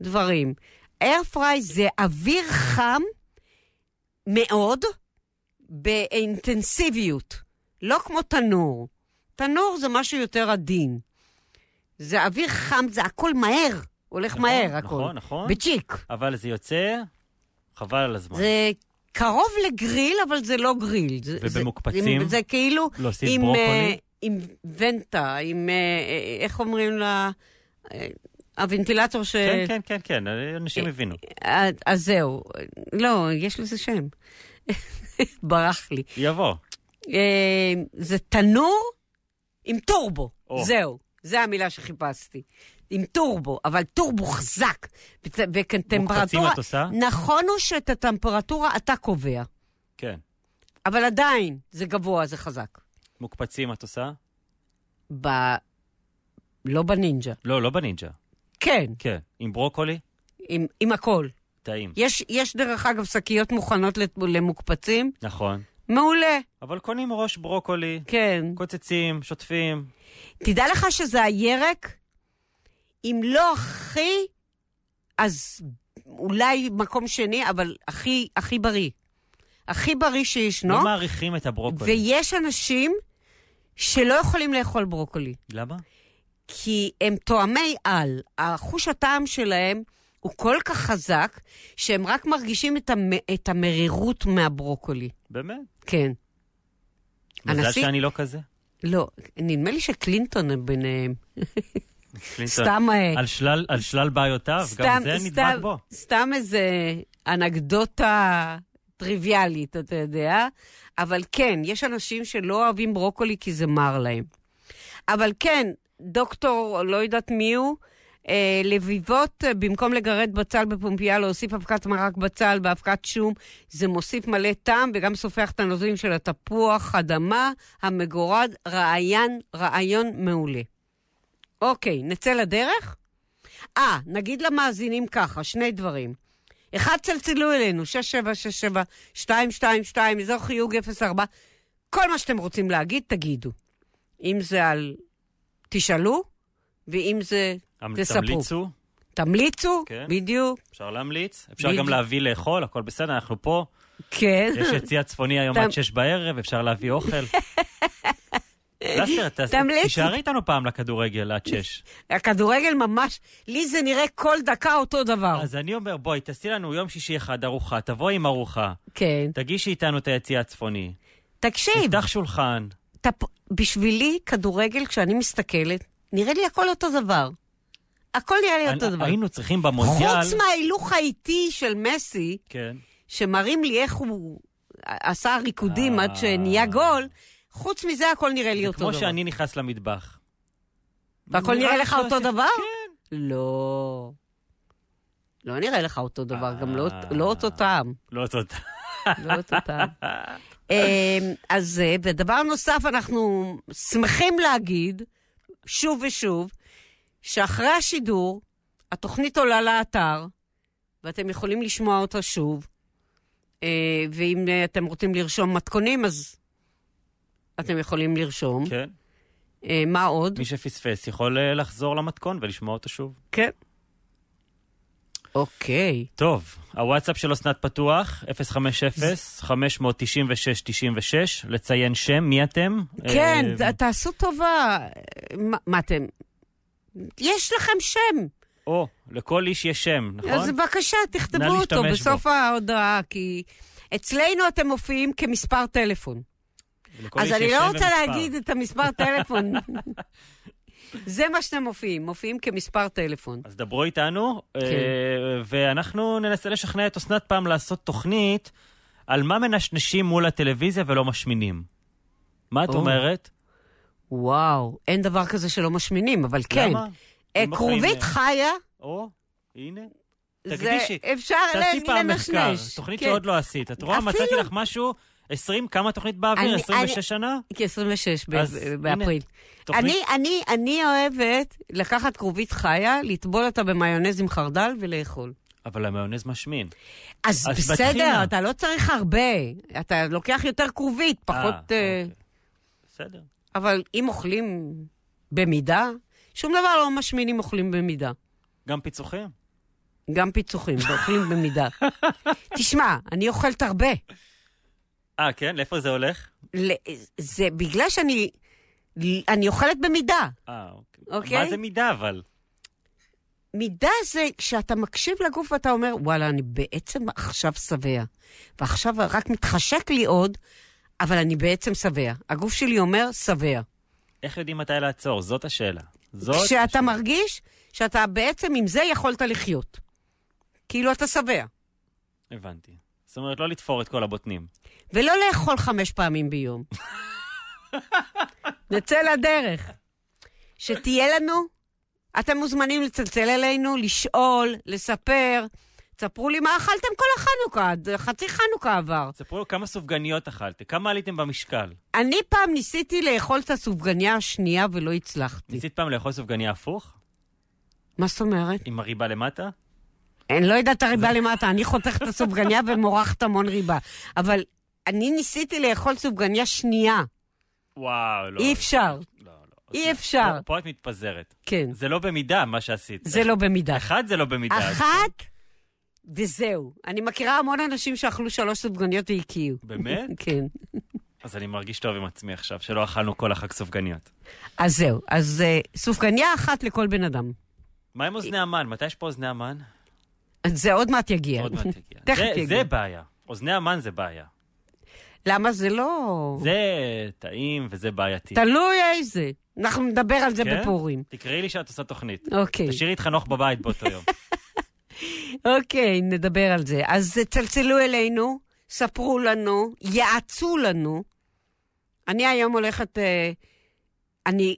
דברים. איירפריי זה אוויר חם מאוד באינטנסיביות, לא כמו תנור. תנור זה משהו יותר עדין. זה אוויר חם, זה הכל מהר, הולך נכון, מהר הכל. נכון, נכון. בצ'יק. אבל זה יוצא, חבל על הזמן. זה קרוב לגריל, אבל זה לא גריל. ובמוקפצים? זה, זה כאילו... להוסיף עם, ברוקולי? אה, עם ונטה, עם... אה, אה, איך אומרים לה? הוונטילטור ש... כן, כן, כן, כן, אנשים הבינו. אז זהו. לא, יש לזה שם. ברח לי. יבוא. זה תנור עם טורבו, זהו. זו המילה שחיפשתי. עם טורבו, אבל טורבו חזק. וטמפרטורה... מוקפצים את עושה? נכון הוא שאת הטמפרטורה אתה קובע. כן. אבל עדיין, זה גבוה, זה חזק. מוקפצים את עושה? ב... לא בנינג'ה. לא, לא בנינג'ה. כן. כן. עם ברוקולי? עם, עם הכל. טעים. יש, יש דרך אגב שקיות מוכנות למוקפצים. נכון. מעולה. אבל קונים ראש ברוקולי. כן. קוצצים, שוטפים. תדע לך שזה הירק, אם לא הכי, אז אולי מקום שני, אבל הכי, הכי בריא. הכי בריא שישנו. לא מעריכים את הברוקולי. ויש אנשים שלא יכולים לאכול ברוקולי. למה? כי הם תואמי על. החוש הטעם שלהם הוא כל כך חזק, שהם רק מרגישים את, המ... את המרירות מהברוקולי. באמת? כן. מזל הנשיא... שאני לא כזה. לא, נדמה לי שקלינטון ביניהם. סתם... אה, על שלל, על שלל בעיותיו, סתם, גם זה סתם, נדבק בו. סתם איזה אנקדוטה טריוויאלית, אתה יודע? אבל כן, יש אנשים שלא אוהבים ברוקולי כי זה מר להם. אבל כן, דוקטור, לא יודעת מי הוא, אה, לביבות, אה, במקום לגרד בצל בפומפייה, להוסיף אבקת מרק בצל באבקת שום, זה מוסיף מלא טעם וגם סופח את הנוזלים של התפוח, אדמה, המגורד, רעיין, רעיון מעולה. אוקיי, נצא לדרך? אה, נגיד למאזינים ככה, שני דברים. אחד, צלצלו אלינו, 6767-222, אזור חיוג 04. כל מה שאתם רוצים להגיד, תגידו. אם זה על... תשאלו, ואם זה... תספרו. תמליצו. תמליצו, כן. בדיוק. אפשר להמליץ, אפשר בדיוק. גם להביא לאכול, הכל בסדר, אנחנו פה. כן. יש יציע צפוני היום עד שש בערב, אפשר להביא אוכל. לסטר, תישארי איתנו פעם לכדורגל עד שש. הכדורגל ממש, לי זה נראה כל דקה אותו דבר. אז אני אומר, בואי, תעשי לנו יום שישי אחד ארוחה, תבואי עם ארוחה. כן. תגישי איתנו את היציע הצפוני. תקשיב. נפתח שולחן. בשבילי, כדורגל, כשאני מסתכלת, נראה לי הכל אותו דבר. הכל נראה לי אותו דבר. היינו צריכים במונדיאל... חוץ מההילוך האיטי של מסי, כן. שמראים לי איך הוא עשה ריקודים עד שנהיה גול, חוץ מזה הכל נראה לי אותו דבר. זה כמו שאני נכנס למטבח. והכל נראה לך אותו דבר? כן. לא. לא נראה לך אותו דבר, גם לא, לא אותו טעם. לא אותו טעם. לא אותו טעם. אמ, אז, אה, ודבר נוסף, אנחנו שמחים להגיד, שוב ושוב, שאחרי השידור, התוכנית עולה לאתר, ואתם יכולים לשמוע אותה שוב. אה, ואם אה, אתם רוצים לרשום מתכונים, אז אתם יכולים לרשום. כן. מה עוד? מי שפספס יכול לחזור למתכון ולשמוע אותו שוב. כן. אוקיי. טוב, הוואטסאפ של אסנת פתוח, 050-596-96, לציין שם, מי אתם? כן, אה, תעשו טובה. מה אתם? יש לכם שם. או, לכל איש יש שם, נכון? אז בבקשה, תכתבו אותו בסוף ההודעה, כי אצלנו אתם מופיעים כמספר טלפון. אז אני לא רוצה להגיד את המספר טלפון. זה מה שאתם מופיעים, מופיעים כמספר טלפון. אז דברו איתנו, כן. אה, ואנחנו ננסה לשכנע את אסנת פעם לעשות תוכנית על מה מנשנשים מול הטלוויזיה ולא משמינים. מה את או. אומרת? וואו, אין דבר כזה שלא משמינים, אבל כן. למה? אה, כרובית חיה. או, הנה. תקדישי, אפשר לנשנש. תעשי פעם מחקר, תוכנית כן. שעוד לא עשית. את רואה, אפילו... מצאתי לך משהו 20, כמה תוכנית באוויר? 26 שנה? כ-26 באפריל. אני, אני, אני אוהבת לקחת כרובית חיה, לטבול אותה במיונז עם חרדל ולאכול. אבל המיונז משמין. אז, אז בסדר, בתחינה. אתה לא צריך הרבה. אתה לוקח יותר כרובית, פחות... 아, אה, אוקיי. בסדר. אבל אם אוכלים במידה, שום דבר לא משמין אם אוכלים במידה. גם פיצוחים? גם פיצוחים, ואוכלים במידה. תשמע, אני אוכלת הרבה. אה, כן? לאיפה זה הולך? זה בגלל שאני... אני אוכלת במידה. אה, אוקיי. אוקיי? מה זה מידה, אבל? מידה זה כשאתה מקשיב לגוף ואתה אומר, וואלה, אני בעצם עכשיו שבע. ועכשיו רק מתחשק לי עוד, אבל אני בעצם שבע. הגוף שלי אומר, שבע. איך יודעים מתי לעצור? זאת השאלה. זאת כשאתה השאלה. מרגיש שאתה בעצם עם זה יכולת לחיות. כאילו אתה שבע. הבנתי. זאת אומרת, לא לתפור את כל הבוטנים. ולא לאכול חמש פעמים ביום. נצא לדרך. שתהיה לנו, אתם מוזמנים לצלצל אלינו, לשאול, לספר. תספרו לי מה אכלתם כל החנוכה, חצי חנוכה עבר. תספרו כמה סופגניות אכלתם, כמה עליתם במשקל. אני פעם ניסיתי לאכול את הסופגניה השנייה ולא הצלחתי. ניסית פעם לאכול סופגניה הפוך? מה זאת אומרת? עם הריבה למטה? אני לא יודעת הריבה למטה, אני חותכת את הסופגניה ומורחת המון ריבה. אבל אני ניסיתי לאכול סופגניה שנייה. וואו, לא. אי אפשר. לא, לא. אי אפשר. פה, פה את מתפזרת. כן. זה לא במידה, מה שעשית. זה לא במידה. אחת זה לא במידה. אחת, וזהו. אני מכירה המון אנשים שאכלו שלוש סופגניות והקיאו. באמת? כן. אז אני מרגיש טוב עם עצמי עכשיו, שלא אכלנו כל החג סופגניות. אז זהו. אז uh, סופגניה אחת לכל בן אדם. מה עם אוזני המן? מתי יש פה אוזני המן? זה עוד מעט יגיע. עוד מעט יגיע. תכף יגיע. זה בעיה. אוזני המן זה בעיה. למה זה לא... זה טעים וזה בעייתי. תלוי איזה. אנחנו נדבר על זה כן? בפורים. תקראי לי שאת עושה תוכנית. אוקיי. תשאירי את חנוך בבית באותו יום. אוקיי, נדבר על זה. אז צלצלו אלינו, ספרו לנו, יעצו לנו. אני היום הולכת... אה, אני...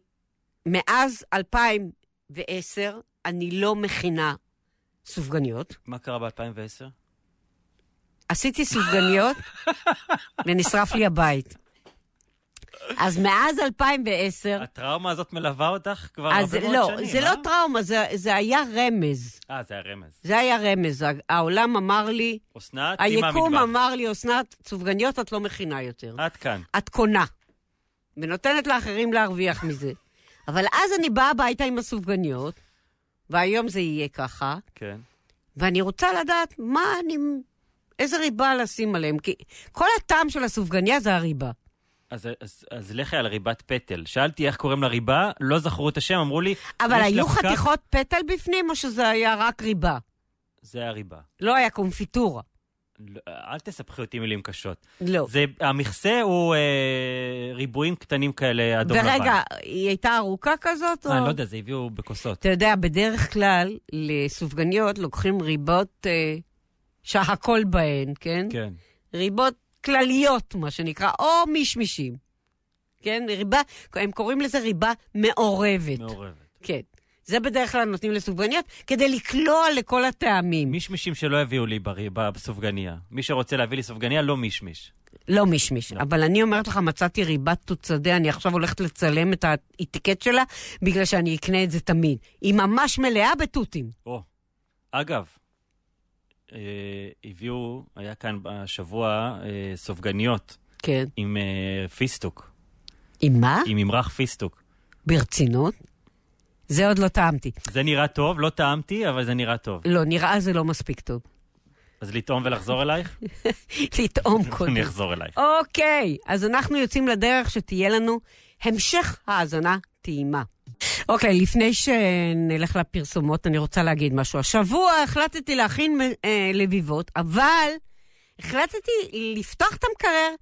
מאז 2010 אני לא מכינה סופגניות. מה קרה ב-2010? עשיתי סופגניות ונשרף לי הבית. אז מאז 2010... הטראומה הזאת מלווה אותך כבר הרבה מאוד לא, שנים, זה לא טראומה, זה, זה היה רמז. אה, זה היה רמז. זה היה רמז. העולם אמר לי... אסנת, היקום אמר לי, אסנת, סופגניות את לא מכינה יותר. עד כאן. את קונה. ונותנת לאחרים להרוויח מזה. אבל אז אני באה הביתה עם הסופגניות, והיום זה יהיה ככה. כן. ואני רוצה לדעת מה אני... איזה ריבה לשים עליהם, כי כל הטעם של הסופגניה זה הריבה. אז, אז, אז לכי על ריבת פטל. שאלתי איך קוראים לריבה, לא זכרו את השם, אמרו לי... אבל היו לפקק... חתיכות פטל בפנים, או שזה היה רק ריבה? זה היה ריבה. לא היה קונפיטורה. לא, אל תספחי אותי מילים קשות. לא. זה, המכסה הוא אה, ריבועים קטנים כאלה, אדום ורגע, לבן. ורגע, היא הייתה ארוכה כזאת? אה, או... אני לא יודע, זה הביאו בכוסות. אתה יודע, בדרך כלל, לסופגניות לוקחים ריבות אה, שהכל בהן, כן? כן. ריבות כלליות, מה שנקרא, או מישמישים. כן? ריבה, הם קוראים לזה ריבה מעורבת. מעורבת. כן. זה בדרך כלל נותנים לסופגניות, כדי לקלוע לכל הטעמים. מישמישים שלא יביאו לי בריא בסופגניה. מי שרוצה להביא לי סופגניה, לא מישמיש. לא מישמיש, לא. אבל אני אומרת לך, מצאתי ריבת תוצדה, אני עכשיו הולכת לצלם את האטיקט שלה, בגלל שאני אקנה את זה תמיד. היא ממש מלאה בתותים. או, אגב, אה, הביאו, היה כאן השבוע אה, סופגניות. כן. עם אה, פיסטוק. עם מה? עם ממרח פיסטוק. ברצינות? זה עוד לא טעמתי. זה נראה טוב, לא טעמתי, אבל זה נראה טוב. לא, נראה זה לא מספיק טוב. אז לטעום ולחזור אלייך? לטעום קודם. אני אחזור אלייך. אוקיי, אז אנחנו יוצאים לדרך שתהיה לנו המשך האזנה טעימה. אוקיי, לפני שנלך לפרסומות, אני רוצה להגיד משהו. השבוע החלטתי להכין אה, לביבות, אבל החלטתי לפתוח את המקרר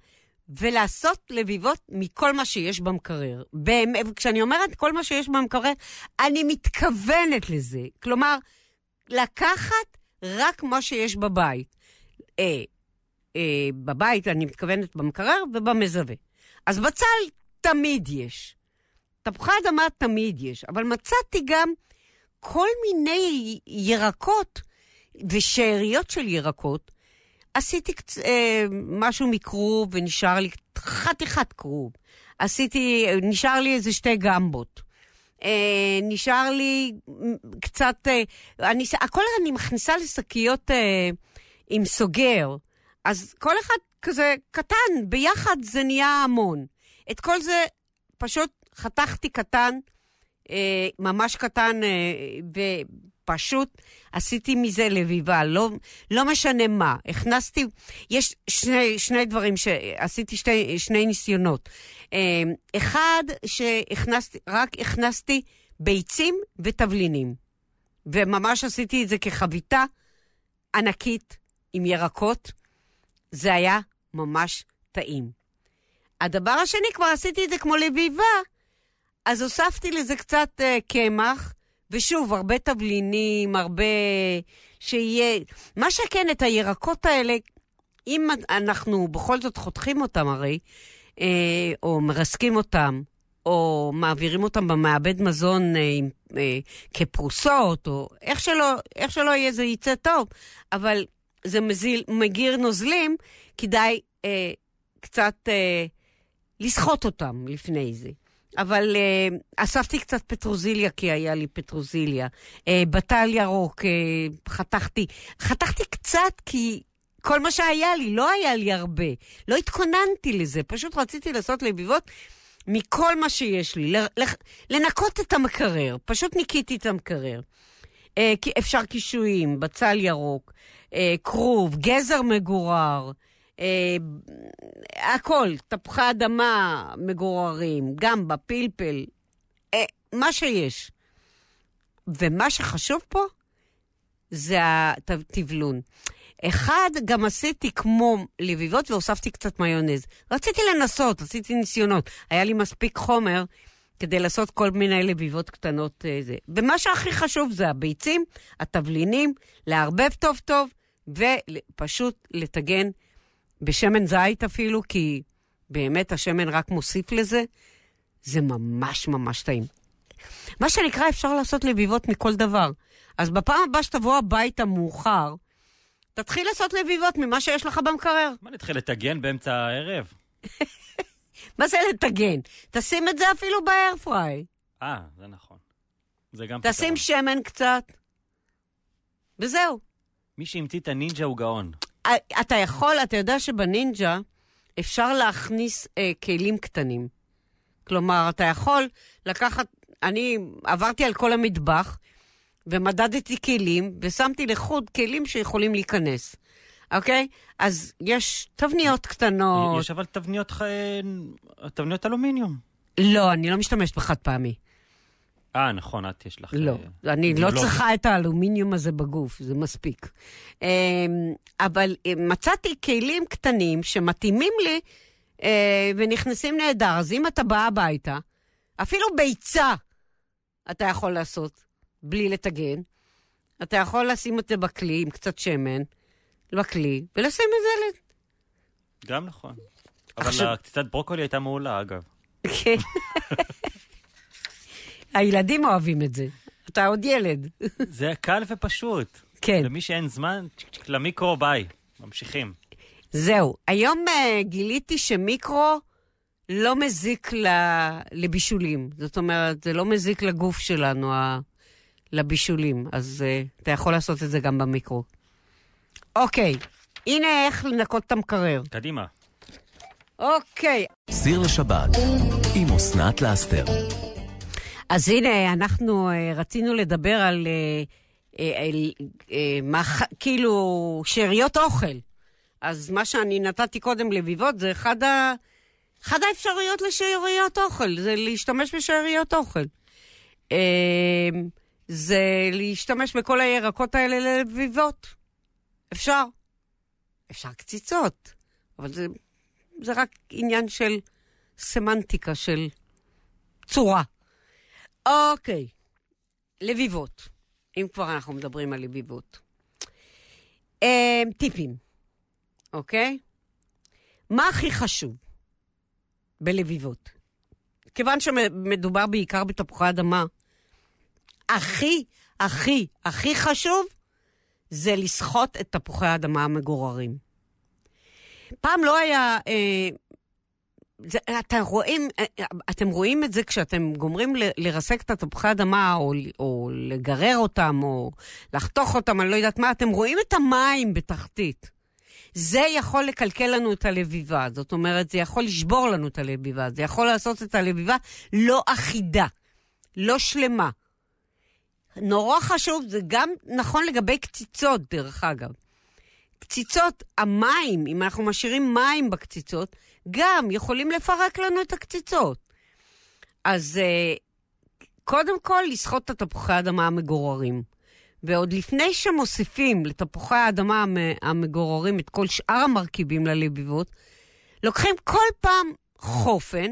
ולעשות לביבות מכל מה שיש במקרר. כשאני אומרת כל מה שיש במקרר, אני מתכוונת לזה. כלומר, לקחת רק מה שיש בבית. אה, אה, בבית, אני מתכוונת במקרר ובמזווה. אז בצל תמיד יש. תפוחי אדמה תמיד יש, אבל מצאתי גם כל מיני ירקות ושאריות של ירקות עשיתי קצ... אה, משהו מכרוב ונשאר לי חתיכת כרוב. עשיתי, נשאר לי איזה שתי גמבות. אה, נשאר לי קצת, אה, אני, הכל אני מכניסה לשקיות אה, עם סוגר. אז כל אחד כזה קטן, ביחד זה נהיה המון. את כל זה פשוט חתכתי קטן, אה, ממש קטן, אה, פשוט עשיתי מזה לביבה, לא, לא משנה מה. הכנסתי, יש שני, שני דברים שעשיתי, שתי, שני ניסיונות. אמ, אחד, שהכנסתי, רק הכנסתי ביצים ותבלינים. וממש עשיתי את זה כחביתה ענקית עם ירקות. זה היה ממש טעים. הדבר השני, כבר עשיתי את זה כמו לביבה, אז הוספתי לזה קצת uh, קמח, ושוב, הרבה תבלינים, הרבה... שיהיה... מה שכן, את הירקות האלה, אם אנחנו בכל זאת חותכים אותם הרי, אה, או מרסקים אותם, או מעבירים אותם במעבד מזון אה, אה, כפרוסות, או איך שלא, איך שלא יהיה, זה יצא טוב, אבל זה מזיל, מגיר נוזלים, כדאי אה, קצת אה, לסחוט אותם לפני זה. אבל uh, אספתי קצת פטרוזיליה, כי היה לי פטרוזיליה. Uh, בטל ירוק, uh, חתכתי. חתכתי קצת כי כל מה שהיה לי, לא היה לי הרבה. לא התכוננתי לזה, פשוט רציתי לעשות לביבות מכל מה שיש לי. לנקות את המקרר, פשוט ניקיתי את המקרר. אפשר קישואים, בצל ירוק, כרוב, גזר מגורר. אה, הכל, תפוחי אדמה מגוררים, גם בפלפל, אה, מה שיש. ומה שחשוב פה זה הטבלון. אחד, גם עשיתי כמו לביבות והוספתי קצת מיונז. רציתי לנסות, עשיתי ניסיונות. היה לי מספיק חומר כדי לעשות כל מיני לביבות קטנות. אה, זה. ומה שהכי חשוב זה הביצים, התבלינים, לערבב טוב טוב, ופשוט לטגן בשמן זית אפילו, כי באמת השמן רק מוסיף לזה, זה ממש ממש טעים. מה שנקרא, אפשר לעשות לביבות מכל דבר. אז בפעם הבאה שתבוא הביתה מאוחר, תתחיל לעשות לביבות ממה שיש לך במקרר. מה, נתחיל לטגן באמצע הערב? מה זה לטגן? תשים את זה אפילו באיירפריי. אה, זה נכון. זה גם פתרון. תשים שמן קצת, וזהו. מי שהמציא את הנינג'ה הוא גאון. אתה יכול, אתה יודע שבנינג'ה אפשר להכניס אה, כלים קטנים. כלומר, אתה יכול לקחת, אני עברתי על כל המטבח ומדדתי כלים ושמתי לחוד כלים שיכולים להיכנס. אוקיי? אז יש תבניות קטנות. יש אבל תבניות, ח... תבניות אלומיניום. לא, אני לא משתמשת בחד פעמי. אה, נכון, את יש לך... לא, אה, אני לא צריכה את האלומיניום הזה בגוף, זה מספיק. אמ, אבל אה, מצאתי כלים קטנים שמתאימים לי אה, ונכנסים נהדר. אז אם אתה בא הביתה, אפילו ביצה אתה יכול לעשות בלי לטגן. אתה יכול לשים את זה בכלי עם קצת שמן, בכלי, ולשים את זה... גם נכון. אבל עכשיו... קצת ברוקולי הייתה מעולה, אגב. כן. הילדים אוהבים את זה. אתה עוד ילד. זה קל ופשוט. כן. למי שאין זמן, למיקרו ביי. ממשיכים. זהו. היום uh, גיליתי שמיקרו לא מזיק ל... לבישולים. זאת אומרת, זה לא מזיק לגוף שלנו, ה... לבישולים. אז uh, אתה יכול לעשות את זה גם במיקרו. אוקיי, הנה איך לנקות את המקרר. קדימה. אוקיי. סיר לשבת, עם אסנת לאסתר. אז הנה, אנחנו אה, רצינו לדבר על, אה, אה, על, על כאילו שאריות אוכל. אז מה שאני נתתי קודם לביבות זה אחד, ה, אחד האפשרויות לשאריות אוכל, זה להשתמש בשאריות אוכל. זה להשתמש בכל הירקות האלה לביבות. אפשר. אפשר קציצות, אבל זה, זה רק עניין של סמנטיקה, של צורה. אוקיי, לביבות. אם כבר אנחנו מדברים על לביבות. אה, טיפים, אוקיי? מה הכי חשוב בלביבות? כיוון שמדובר בעיקר בתפוחי אדמה, הכי, הכי, הכי חשוב זה לסחוט את תפוחי האדמה המגוררים. פעם לא היה אה, זה, אתם, רואים, אתם רואים את זה כשאתם גומרים ל, לרסק את התפוחי אדמה, או, או לגרר אותם, או לחתוך אותם, אני לא יודעת מה, אתם רואים את המים בתחתית. זה יכול לקלקל לנו את הלביבה, זאת אומרת, זה יכול לשבור לנו את הלביבה, זה יכול לעשות את הלביבה לא אחידה, לא שלמה. נורא חשוב, זה גם נכון לגבי קציצות, דרך אגב. קציצות, המים, אם אנחנו משאירים מים בקציצות, גם יכולים לפרק לנו את הקציצות. אז uh, קודם כל, לסחוט את התפוחי האדמה המגוררים. ועוד לפני שמוסיפים לתפוחי האדמה המגוררים את כל שאר המרכיבים ללביבות, לוקחים כל פעם חופן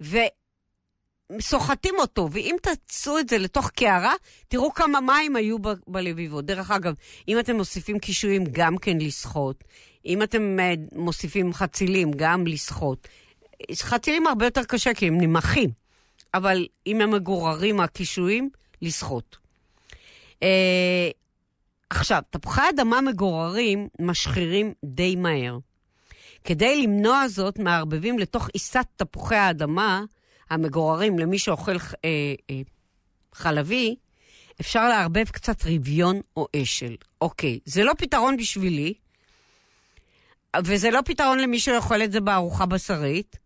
וסוחטים אותו, ואם תעשו את זה לתוך קערה, תראו כמה מים היו בלביבות. דרך אגב, אם אתם מוסיפים קישואים, גם כן לסחוט. אם אתם אה, מוסיפים חצילים, גם לסחוט. חצילים הרבה יותר קשה כי הם נמחים, אבל אם הם מגוררים הקישואים, לסחוט. אה, עכשיו, תפוחי אדמה מגוררים משחירים די מהר. כדי למנוע זאת, מערבבים לתוך עיסת תפוחי האדמה המגוררים למי שאוכל אה, אה, חלבי, אפשר לערבב קצת רביון או אשל. אוקיי, זה לא פתרון בשבילי, וזה לא פתרון למי שאוכל את זה בארוחה בשרית,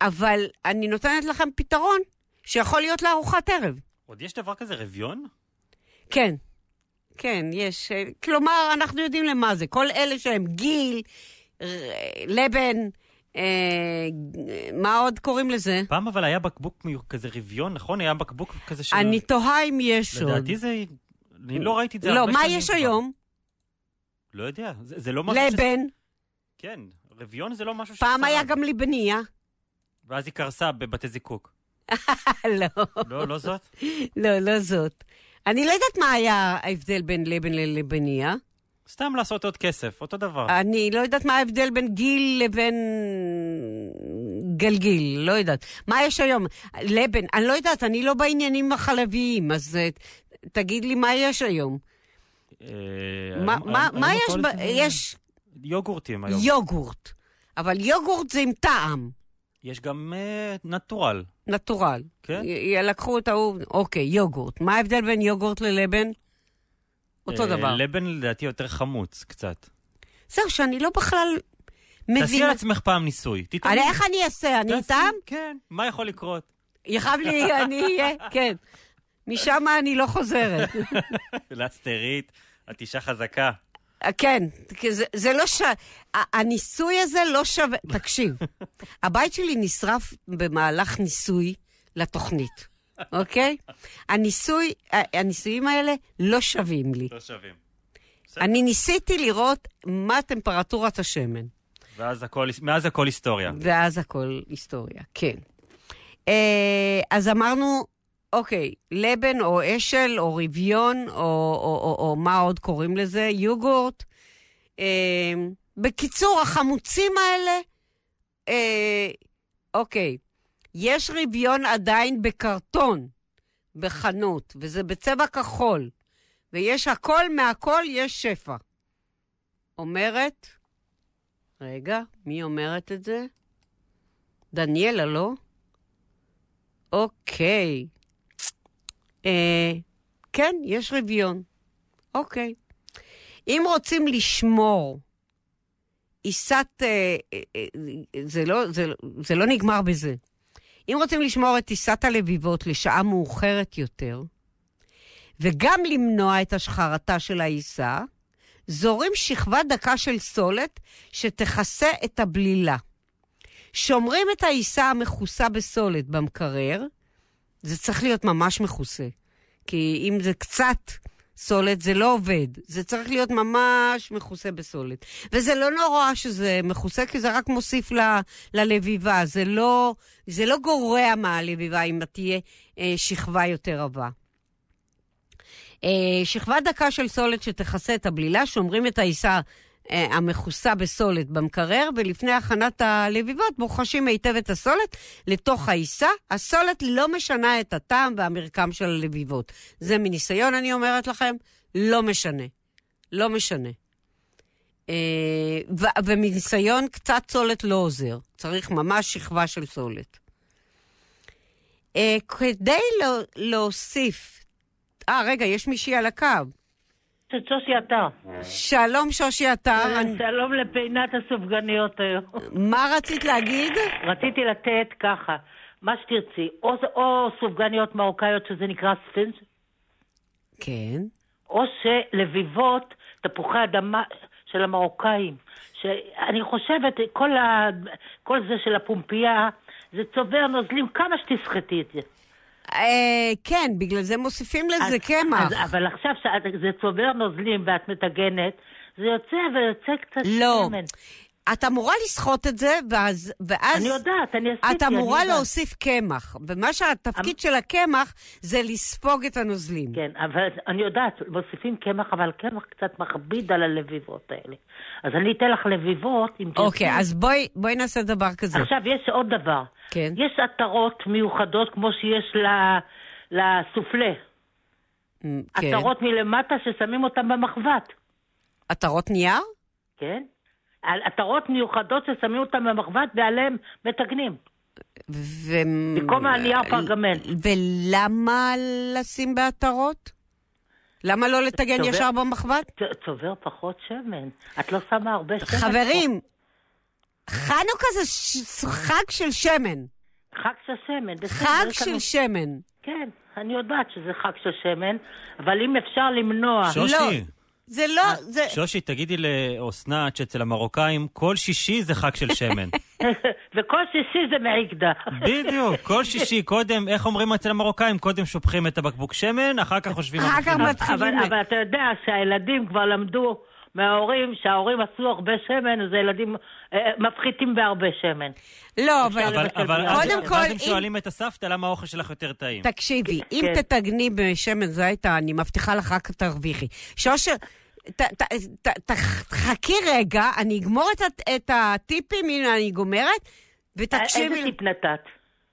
אבל אני נותנת לכם פתרון שיכול להיות לארוחת ערב. עוד יש דבר כזה רביון? כן, כן, יש. כלומר, אנחנו יודעים למה זה. כל אלה שהם גיל, לבן, אה, מה עוד קוראים לזה? פעם אבל היה בקבוק כזה רביון, נכון? היה בקבוק כזה של... אני תוהה אם יש לדעתי עוד. לדעתי זה... אני לא ראיתי את זה לא, מה יש היום? לא יודע, זה, זה לא משהו לבן. ש... כן, רביון זה לא משהו ש... פעם היה גם ליבניה. ואז היא קרסה בבתי זיקוק. לא. לא, לא זאת? לא, לא זאת. אני לא יודעת מה היה ההבדל בין לבן ללבניה. סתם לעשות עוד כסף, אותו דבר. אני לא יודעת מה ההבדל בין גיל לבין גלגיל, לא יודעת. מה יש היום? לבן, אני לא יודעת, אני לא בעניינים החלביים, אז uh, תגיד לי מה יש היום. אה, מה יש? יש יוגורטים היום. יוגורט. אבל יוגורט זה עם טעם. יש גם uh, נטורל. נטורל. כן. י- לקחו את ההוא, אוקיי, יוגורט. מה ההבדל בין יוגורט ללבן? אותו uh, דבר. לבן לדעתי יותר חמוץ קצת. זהו, שאני לא בכלל מבינה. תעשי על עצמך פעם ניסוי. תתאמי. איך אני אעשה? אני איתם? כן. מה יכול לקרות? יכאב לי, אני אהיה, כן. משם אני לא חוזרת. לאסטרית, את אישה חזקה. כן, זה, זה לא ש... הניסוי הזה לא שווה... תקשיב, הבית שלי נשרף במהלך ניסוי לתוכנית, אוקיי? הניסוי, הניסויים האלה לא שווים לי. לא שווים. אני ניסיתי לראות מה טמפרטורת השמן. ואז הכל, מאז הכל היסטוריה. ואז הכל היסטוריה, כן. אה, אז אמרנו, אוקיי, לבן או אשל או רביון, או, או, או, או מה עוד קוראים לזה? יוגורט. אה, בקיצור, החמוצים האלה, אה, אוקיי, יש רביון עדיין בקרטון בחנות, וזה בצבע כחול, ויש הכל מהכל, יש שפע. אומרת, רגע, מי אומרת את זה? דניאלה, לא? אוקיי. אה, כן, יש רביון. אוקיי. אם רוצים לשמור עיסת... אה, אה, אה, זה, לא, זה, זה לא נגמר בזה. אם רוצים לשמור את עיסת הלביבות לשעה מאוחרת יותר, וגם למנוע את השחרתה של העיסה, זורים שכבה דקה של סולת שתכסה את הבלילה. שומרים את העיסה המכוסה בסולת במקרר, זה צריך להיות ממש מכוסה. כי אם זה קצת סולת, זה לא עובד. זה צריך להיות ממש מכוסה בסולת. וזה לא נורא שזה מכוסה, כי זה רק מוסיף ל, ללביבה. זה לא, זה לא גורע מהלביבה אם תהיה אה, שכבה יותר עבה. אה, שכבה דקה של סולת שתכסה את הבלילה, שומרים את העיסה המכוסה בסולת במקרר, ולפני הכנת הלביבות בוחשים היטב את הסולת לתוך העיסה. הסולת לא משנה את הטעם והמרקם של הלביבות. זה מניסיון, אני אומרת לכם, לא משנה. לא משנה. אה, ו- ומניסיון, קצת סולת לא עוזר. צריך ממש שכבה של סולת. כדי להוסיף אה, רגע, יש מישהי על הקו. שושי עטר. שלום שושי עטר. שלום לפינת הסופגניות היום. מה רצית להגיד? רציתי לתת ככה, מה שתרצי, או, או סופגניות מרוקאיות שזה נקרא ספינס. כן. או שלביבות, תפוחי אדמה של המרוקאים. שאני חושבת, כל, ה, כל זה של הפומפייה, זה צובר נוזלים, כמה שתסחטי את זה. אה, כן, בגלל זה מוסיפים לזה קמח. אבל עכשיו שזה צובר נוזלים ואת מטגנת, זה יוצא ויוצא קצת לא. שמן. את אמורה לסחוט את זה, ואז... ואז אני יודעת, אני עשיתי, את אמורה להוסיף קמח. ומה שהתפקיד אמ... של הקמח זה לספוג את הנוזלים. כן, אבל אני יודעת, מוסיפים קמח, אבל קמח קצת מכביד על הלביבות האלה. אז אני אתן לך לביבות, אם תרצי. אוקיי, אז בואי, בואי נעשה דבר כזה. עכשיו, יש עוד דבר. כן. יש עטרות מיוחדות כמו שיש לסופלה. כן. עטרות מלמטה ששמים אותן במחבת. עטרות נייר? כן. עטרות מיוחדות ששמים אותן במחבת ועליהן מתגנים. ו... במקום הנייר פרגמנט. ולמה לשים בעטרות? למה לא לטגן צובר, ישר במחבת? צובר פחות שמן. את לא שמה הרבה שמן. חברים, חנוכה זה ש... חג של שמן. חג של שמן. חג של לנו... שמן. כן, אני יודעת שזה חג של שמן, אבל אם אפשר למנוע... שושי. לא. זה לא, זה... שושי, תגידי לאסנת שאצל המרוקאים כל שישי זה חג של שמן. וכל שישי זה מעיגדה. בדיוק, כל שישי, קודם, איך אומרים אצל המרוקאים? קודם שופכים את הבקבוק שמן, אחר כך חושבים... אחר כך מתחילים... אבל אתה יודע שהילדים כבר למדו מההורים, שההורים עשו הרבה שמן, אז הילדים אה, אה, מפחיתים בהרבה שמן. לא, אבל, אבל, אבל קודם כל... אז הם שואלים את הסבתא למה האוכל שלך יותר טעים. תקשיבי, אם כן. תתגני בשמן זית, אני מבטיחה לך רק תרוויחי. שושר, חכי רגע, אני אגמור את הטיפים, הנה אני גומרת, ותקשיבי... איזה טיפ נתת?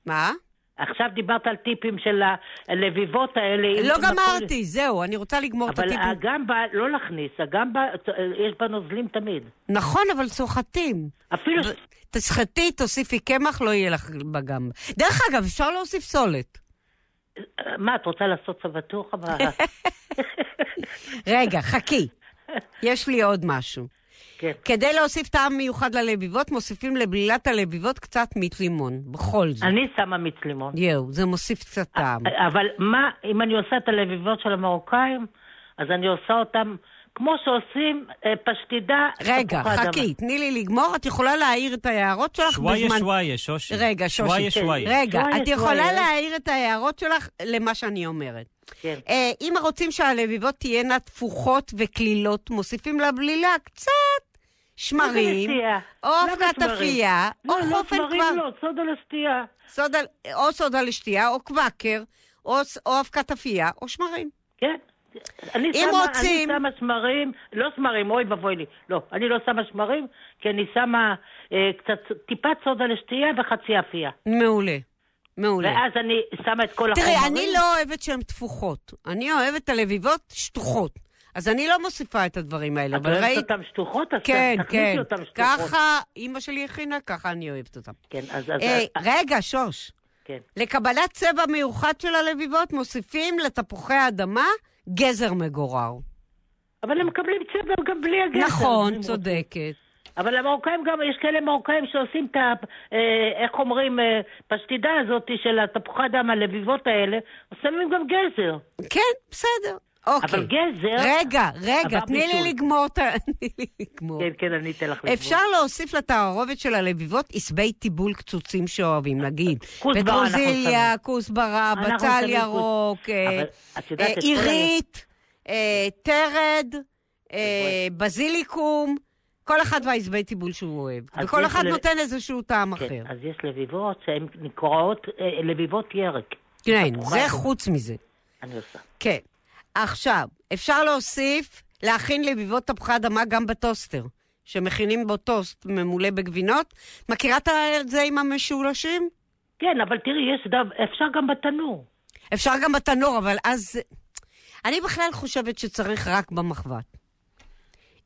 מה? עכשיו דיברת על טיפים של הלביבות האלה. לא גמרתי, זהו, אני רוצה לגמור את הטיפים. אבל הגמבה, לא להכניס, הגמבה, יש בה נוזלים תמיד. נכון, אבל סוחטים. אפילו... תסחטי, תוסיפי קמח, לא יהיה לך בגמבה. דרך אגב, אפשר להוסיף סולת. מה, את רוצה לעשות סבתוך? רגע, חכי. יש לי עוד משהו. כן. כדי להוסיף טעם מיוחד ללביבות, מוסיפים לבלילת הלביבות קצת מיץ לימון, בכל זאת. אני שמה מיץ לימון. יואו, זה מוסיף קצת טעם. אבל מה, אם אני עושה את הלביבות של המרוקאים, אז אני עושה אותם כמו שעושים אה, פשטידה. רגע, חכי, תני לי לגמור, את יכולה להעיר את ההערות שלך בזמן... שוויה שוויה, שושי. רגע, שושי. שוויה שוויה. רגע, את יכולה להעיר את ההערות שלך למה שאני אומרת. כן. אה, אם רוצים שהלביבות תהיינה תפוחות וקלילות, מוסיפים לבלילה קצת שמרים, או אבקת אפייה, או חופן כבר... לא, לא, שמרים לא, סודה לשתייה. או סודה לשתייה, או קוואקר, או אבקת אפייה, או שמרים. כן. אני אם שמה, רוצים... אני שמה שמרים, לא שמרים, אוי ואבוי לי. לא, אני לא שמה שמרים, כי אני שמה אה, קצת, טיפת סודה לשתייה וחצי אפייה. מעולה. מעולה. ואז אני שמה את כל החומרים. תראי, אני לא אוהבת שהן תפוחות. אני אוהבת את הלביבות שטוחות. אז אני לא מוסיפה את הדברים האלה, אבל ראית... את אוהבת אותן שטוחות? אז כן, כן. אותן שטוחות. ככה אימא שלי הכינה, ככה אני אוהבת אותן. כן, אז... אז אה, אז... רגע, שוש. כן. לקבלת צבע מיוחד של הלביבות מוסיפים לתפוחי האדמה גזר מגורר. אבל הם מקבלים צבע גם בלי הגזר. נכון, צודקת. אבל המרוקאים גם, יש כאלה מרוקאים שעושים את ה... אה, איך אומרים, אה, פשטידה הזאת של התפוחי אדם, הלביבות האלה, שמים גם גזר. כן, בסדר. אוקיי. אבל גזר... רגע, רגע, תני לי לגמור את ה... תני לי לגמור. כן, כן, אני אתן לך לגמור. אפשר להוסיף לתערובת של הלביבות עשבי טיבול קצוצים שאוהבים, נגיד. פטרוזיליה, כוסברה, בצל ירוק, אה, עירית, תרד, בזיליקום. כל אחד והעזבי טיבול שהוא אוהב. וכל אחד נותן איזשהו טעם כן, אחר. אז יש לביבות שהן נקראות אה, לביבות ירק. כן, זה חוץ מזה. אני עושה. כן. עכשיו, אפשר להוסיף, להכין לביבות תפוחי אדמה גם בטוסטר, שמכינים בו טוסט ממולא בגבינות. מכירה את זה עם המשולשים? כן, אבל תראי, יש דו... אפשר גם בתנור. אפשר גם בתנור, אבל אז... אני בכלל חושבת שצריך רק במחבת.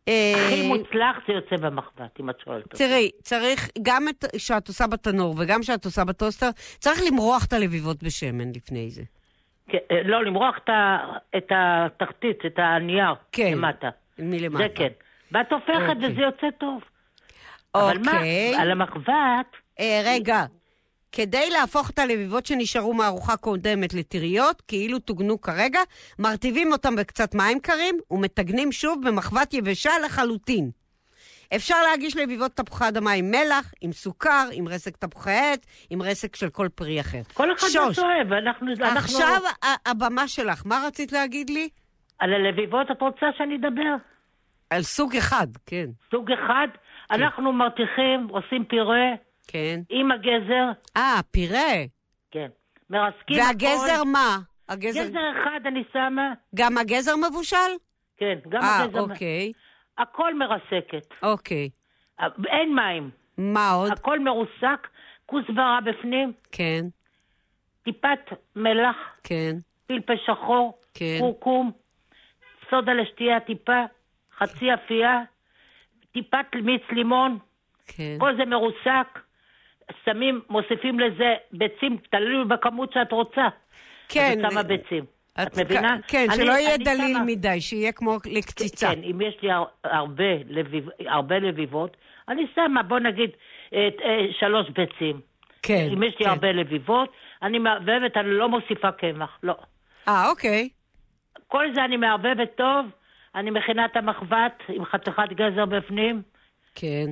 הכי אה, מוצלח זה יוצא במחבת, אם את שואלת אותי. תראי, צריך, גם שאת עושה בתנור וגם שאת עושה בטוסטר, צריך למרוח את הלביבות בשמן לפני זה. כן, אה, לא, למרוח את התחתית, את הנייר, כן, למטה. מלמטה. זה כן. ואת הופכת אוקיי. וזה יוצא טוב. אוקיי. אבל מה, אוקיי. על המחבת... אה, רגע, כדי להפוך את הלביבות שנשארו מארוחה קודמת לטריות, כאילו טוגנו כרגע, מרטיבים אותם בקצת מים קרים ומטגנים שוב במחבת יבשה לחלוטין. אפשר להגיש לביבות תפוחי אדמה עם מלח, עם סוכר, עם רסק תפוחי עט, עם רסק של כל פרי אחר. כל אחד מה שאוהב, אנחנו... עכשיו הבמה שלך, מה רצית להגיד לי? על הלביבות את רוצה שאני אדבר? על סוג אחד, כן. סוג אחד? כן. אנחנו מרתיחים, עושים פירה. כן. עם הגזר. אה, פירה. כן. מרסקים הכל. והגזר מה? הגזר... גזר אחד אני שמה. גם הגזר מבושל? כן, גם 아, הגזר... אה, אוקיי. הכל מרסקת. אוקיי. אין מים. מה עוד? הכל מרוסק, כוסברה בפנים. כן. טיפת מלח. כן. פלפל שחור. כן. קורקום. סודה לשתייה טיפה. חצי אפייה. טיפת מיץ לימון. כן. כל זה מרוסק. שמים, מוסיפים לזה ביצים, תלוי בכמות שאת רוצה. כן. אז את שמה ביצים. את, את מבינה? כן, אני, שלא יהיה דליל שמה... מדי, שיהיה כמו לקציצה. כן, אם יש לי הרבה, לביב, הרבה לביבות, אני שמה, בוא נגיד, אה, שלוש ביצים. כן, אם יש לי כן. הרבה לביבות, אני מערבבת, אני לא מוסיפה קמח, לא. אה, אוקיי. כל זה אני מערבבת טוב, אני מכינה את המחבת עם חתיכת גזר בפנים. כן.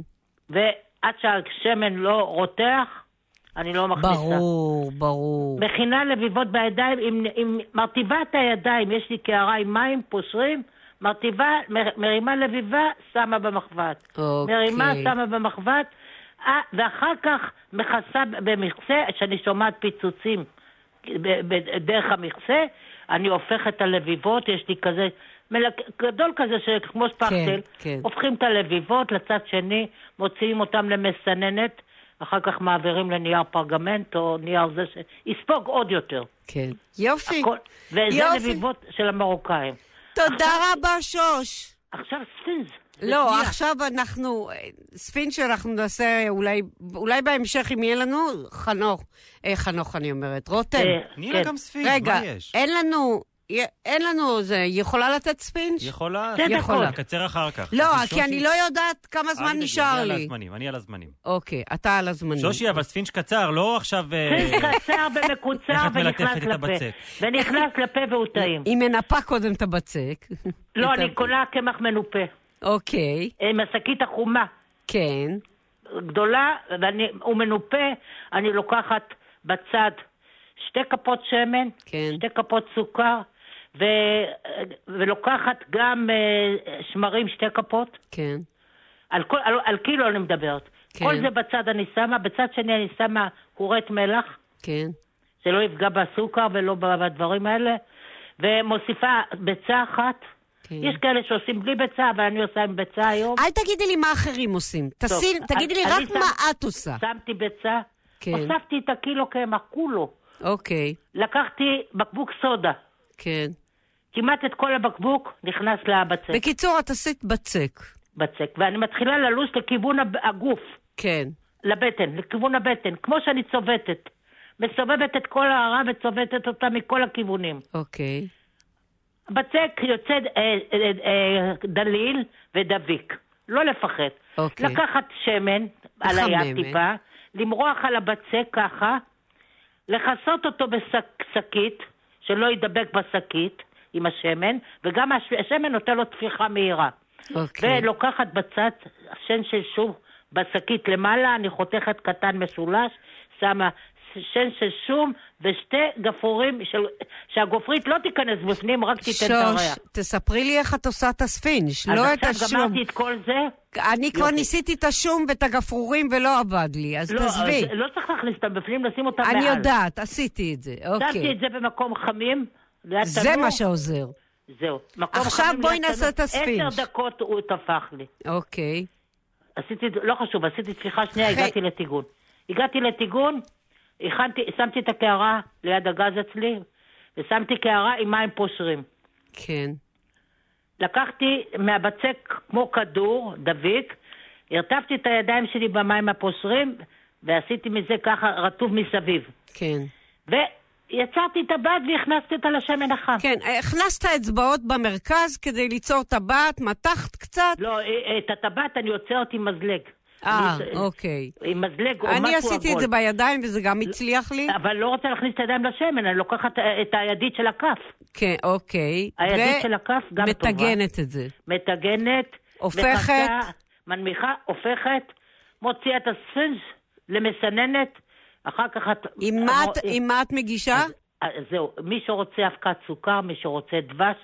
ועד שהשמן לא רותח, אני לא מכניסה. ברור, ברור. מכינה לביבות בידיים, עם, עם מרטיבה את הידיים, יש לי קערה עם מים, פושרים, מרטיבה, מר, מרימה לביבה, שמה במחבת. אוקיי. מרימה, שמה במחבת, אה, ואחר כך מכסה במכסה, שאני שומעת פיצוצים דרך המכסה, אני הופכת את הלביבות, יש לי כזה מלק... גדול כזה, כמו שפכטל, כן, כן. הופכים את הלביבות לצד שני, מוציאים אותם למסננת, אחר כך מעבירים לנייר פרגמנט או נייר זה שיספוג עוד יותר. כן. יופי. הכל, וזה יופי. לביבות של המרוקאים. תודה עכשיו, רבה, שוש. עכשיו ספינג'. לא, שנייה. עכשיו אנחנו, ספינג' שאנחנו נעשה אולי, אולי בהמשך, אם יהיה לנו, חנוך, אה, חנוך אני אומרת, רותם. אה, אני כן. גם ספינג', רגע, מה יש? אין לנו אין לנו זה, יכולה לתת ספינג'? יכולה, יכולה. קצר אחר כך. לא, כי אני לא יודעת כמה זמן נשאר לי. אני על הזמנים, אני על הזמנים. אוקיי, אתה על הזמנים. שושי, אבל ספינץ' קצר, לא עכשיו... ספינץ' קצר ומקוצר ונכנס לפה. ונכנס לפה והוא טעים. היא מנפה קודם את הבצק. לא, אני קונה קמח מנופה. אוקיי. עם השקית החומה. כן. גדולה, והוא מנופה, אני לוקחת בצד שתי כפות שמן, כן. שתי כפות סוכר, ו... ולוקחת גם uh, שמרים שתי כפות. כן. על, כל, על, על קילו אני מדברת. כן. כל זה בצד אני שמה, בצד שני אני שמה קורת מלח. כן. זה לא יפגע בסוכר ולא בדברים האלה. ומוסיפה ביצה אחת. כן. יש כאלה שעושים בלי ביצה, אבל אני עושה עם ביצה היום. אל תגידי לי מה אחרים עושים. תסיל, תגידי לי רק שם, מה את עושה. שמתי ביצה, כן. הוספתי את הקילו קמח, כולו. אוקיי. לקחתי בקבוק סודה. כן. כמעט את כל הבקבוק נכנס לבצק. בקיצור, את עשית בצק. בצק, ואני מתחילה ללוש לכיוון הגוף. כן. לבטן, לכיוון הבטן, כמו שאני צובטת. מסובבת את כל הערה וצובטת אותה מכל הכיוונים. אוקיי. בצק יוצא אה, אה, אה, דליל ודביק. לא לפחד. אוקיי. לקחת שמן על היד טיפה, למרוח על הבצק ככה, לכסות אותו בשקית, שלא ידבק בשקית עם השמן, וגם השמן נותן לו טפיחה מהירה. אוקיי. ולוקחת בצד שן של שום בשקית למעלה, אני חותכת קטן משולש, שמה שן של שום ושתי גפרורים, של... שהגופרית לא תיכנס בפנים, רק תיתן את הריח. שוש, תספרי לי איך את עושה את הספינש, לא את השום. אז עכשיו גמרתי את כל זה. אני כבר ניסיתי את השום ואת הגפרורים ולא עבד לי, אז לא, תעזבי. לא, צריך להכניס אותם בפנים, לשים אותם מעל. אני יודעת, עשיתי את זה, אוקיי. שמתי את זה במקום חמים, זה מה שעוזר. זהו. עכשיו בואי נעשה את הספינש. עשר דקות הוא טפח לי. אוקיי. עשיתי, לא חשוב, עשיתי טפיחה שנייה, הגעתי לטיגון. הגעתי לטיגון, הכנתי, שמתי את הקערה ליד הגז אצלי, ושמתי קערה עם מים פושרים. כן. לקחתי מהבצק כמו כדור, דביק, הרטבתי את הידיים שלי במים הפושרים, ועשיתי מזה ככה רטוב מסביב. כן. ויצרתי טבעת והכנסתי אותה לשמן החם. כן, הכנסת אצבעות במרכז כדי ליצור טבעת, מתחת קצת. לא, את הטבעת אני יוצרת עם מזלג. אה, אוקיי. עם מזלג או משהו עגול. אני עשיתי את זה בידיים וזה גם הצליח לי. אבל לא רוצה להכניס את הידיים לשמן, אני לוקחת את הידית של הכף. כן, אוקיי. הידית של הכף גם טובה. מטגנת את זה. מטגנת. הופכת. מנמיכה, הופכת, מוציאה את הספינג' למסננת, אחר כך את... עם מה את מגישה? זהו, מי שרוצה אבקת סוכר, מי שרוצה דבש,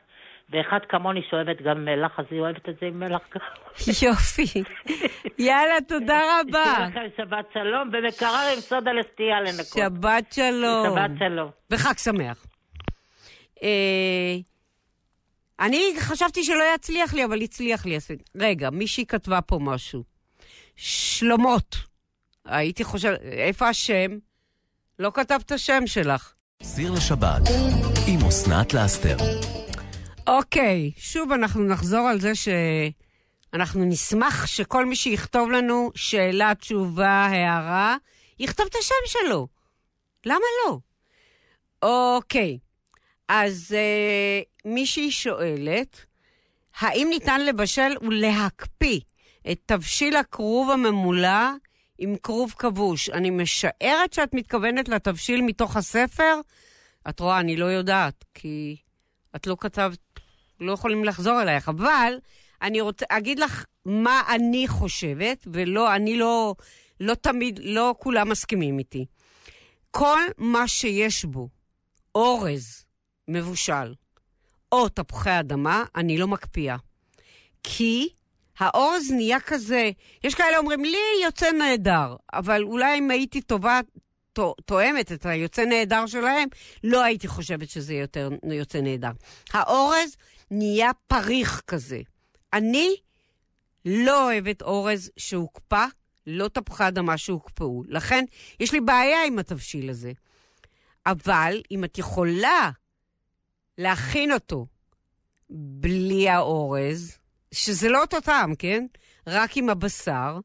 ואחד כמוני שאוהבת גם מלח, אז היא אוהבת את זה עם מלח גם. יופי. יאללה, תודה רבה. שיהיה לכם שבת שלום, ומקרר עם סודה לסטייה לנקות. שבת שלום. שבת שלום. וחג שמח. אה, אני חשבתי שלא יצליח לי, אבל הצליח לי. רגע, מישהי כתבה פה משהו. שלומות. הייתי חושבת, איפה השם? לא כתבת השם שלך. סיר לשבת, עם אסנת לאסתר. אוקיי, שוב אנחנו נחזור על זה שאנחנו נשמח שכל מי שיכתוב לנו שאלה, תשובה, הערה, יכתוב את השם שלו. למה לא? אוקיי, אז אה, מישהי שואלת, האם ניתן לבשל ולהקפיא את תבשיל הכרוב הממולא עם כרוב כבוש? אני משערת שאת מתכוונת לתבשיל מתוך הספר. את רואה, אני לא יודעת, כי את לא כתבת לא יכולים לחזור אלייך, אבל אני רוצה להגיד לך מה אני חושבת, ולא, אני לא, לא תמיד, לא כולם מסכימים איתי. כל מה שיש בו אורז מבושל או תפוחי אדמה, אני לא מקפיאה. כי האורז נהיה כזה, יש כאלה אומרים, לי יוצא נהדר, אבל אולי אם הייתי טובה, תואמת את היוצא נהדר שלהם, לא הייתי חושבת שזה יותר יוצא נהדר. האורז נהיה פריך כזה. אני לא אוהבת אורז שהוקפא, לא תפוחי אדמה שהוקפאו. לכן, יש לי בעיה עם התבשיל הזה. אבל אם את יכולה להכין אותו בלי האורז, שזה לא אותו טעם, כן? רק עם הבשר,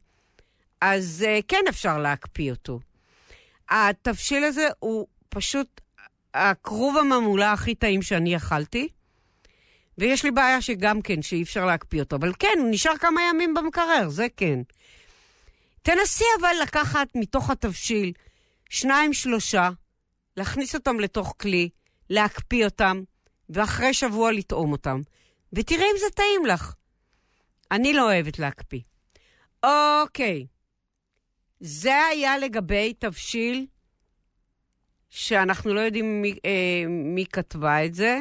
אז uh, כן אפשר להקפיא אותו. התבשיל הזה הוא פשוט, הכרוב הממולה הכי טעים שאני אכלתי, ויש לי בעיה שגם כן, שאי אפשר להקפיא אותו, אבל כן, הוא נשאר כמה ימים במקרר, זה כן. תנסי אבל לקחת מתוך התבשיל שניים, שלושה, להכניס אותם לתוך כלי, להקפיא אותם, ואחרי שבוע לטעום אותם. ותראי אם זה טעים לך. אני לא אוהבת להקפיא. אוקיי. זה היה לגבי תבשיל שאנחנו לא יודעים מי, אה, מי כתבה את זה.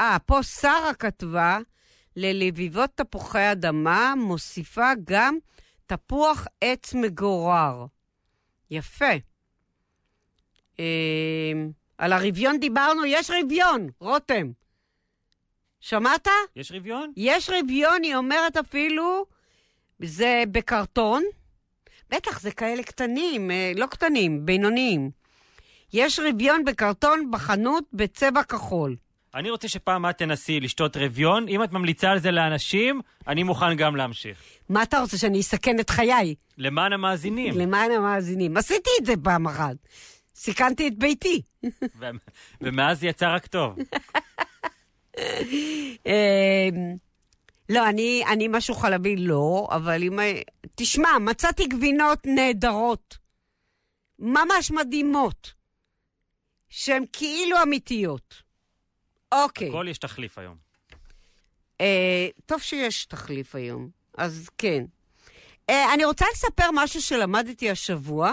אה, פה שרה כתבה, ללביבות תפוחי אדמה מוסיפה גם תפוח עץ מגורר. יפה. אה, על הרביון דיברנו, יש רביון, רותם. שמעת? יש רביון? יש רביון, היא אומרת אפילו, זה בקרטון. בטח, זה כאלה קטנים, אה, לא קטנים, בינוניים. יש רביון בקרטון בחנות בצבע כחול. אני רוצה שפעם את תנסי לשתות רביון. אם את ממליצה על זה לאנשים, אני מוכן גם להמשיך. מה אתה רוצה, שאני אסכן את חיי? למען המאזינים. למען המאזינים. עשיתי את זה פעם אחת. סיכנתי את ביתי. ומאז יצא רק טוב. אמ, לא, אני, אני משהו חלבי לא, אבל אם... תשמע, מצאתי גבינות נהדרות. ממש מדהימות. שהן כאילו אמיתיות. אוקיי. הכל יש תחליף היום. אה, טוב שיש תחליף היום, אז כן. אה, אני רוצה לספר משהו שלמדתי השבוע.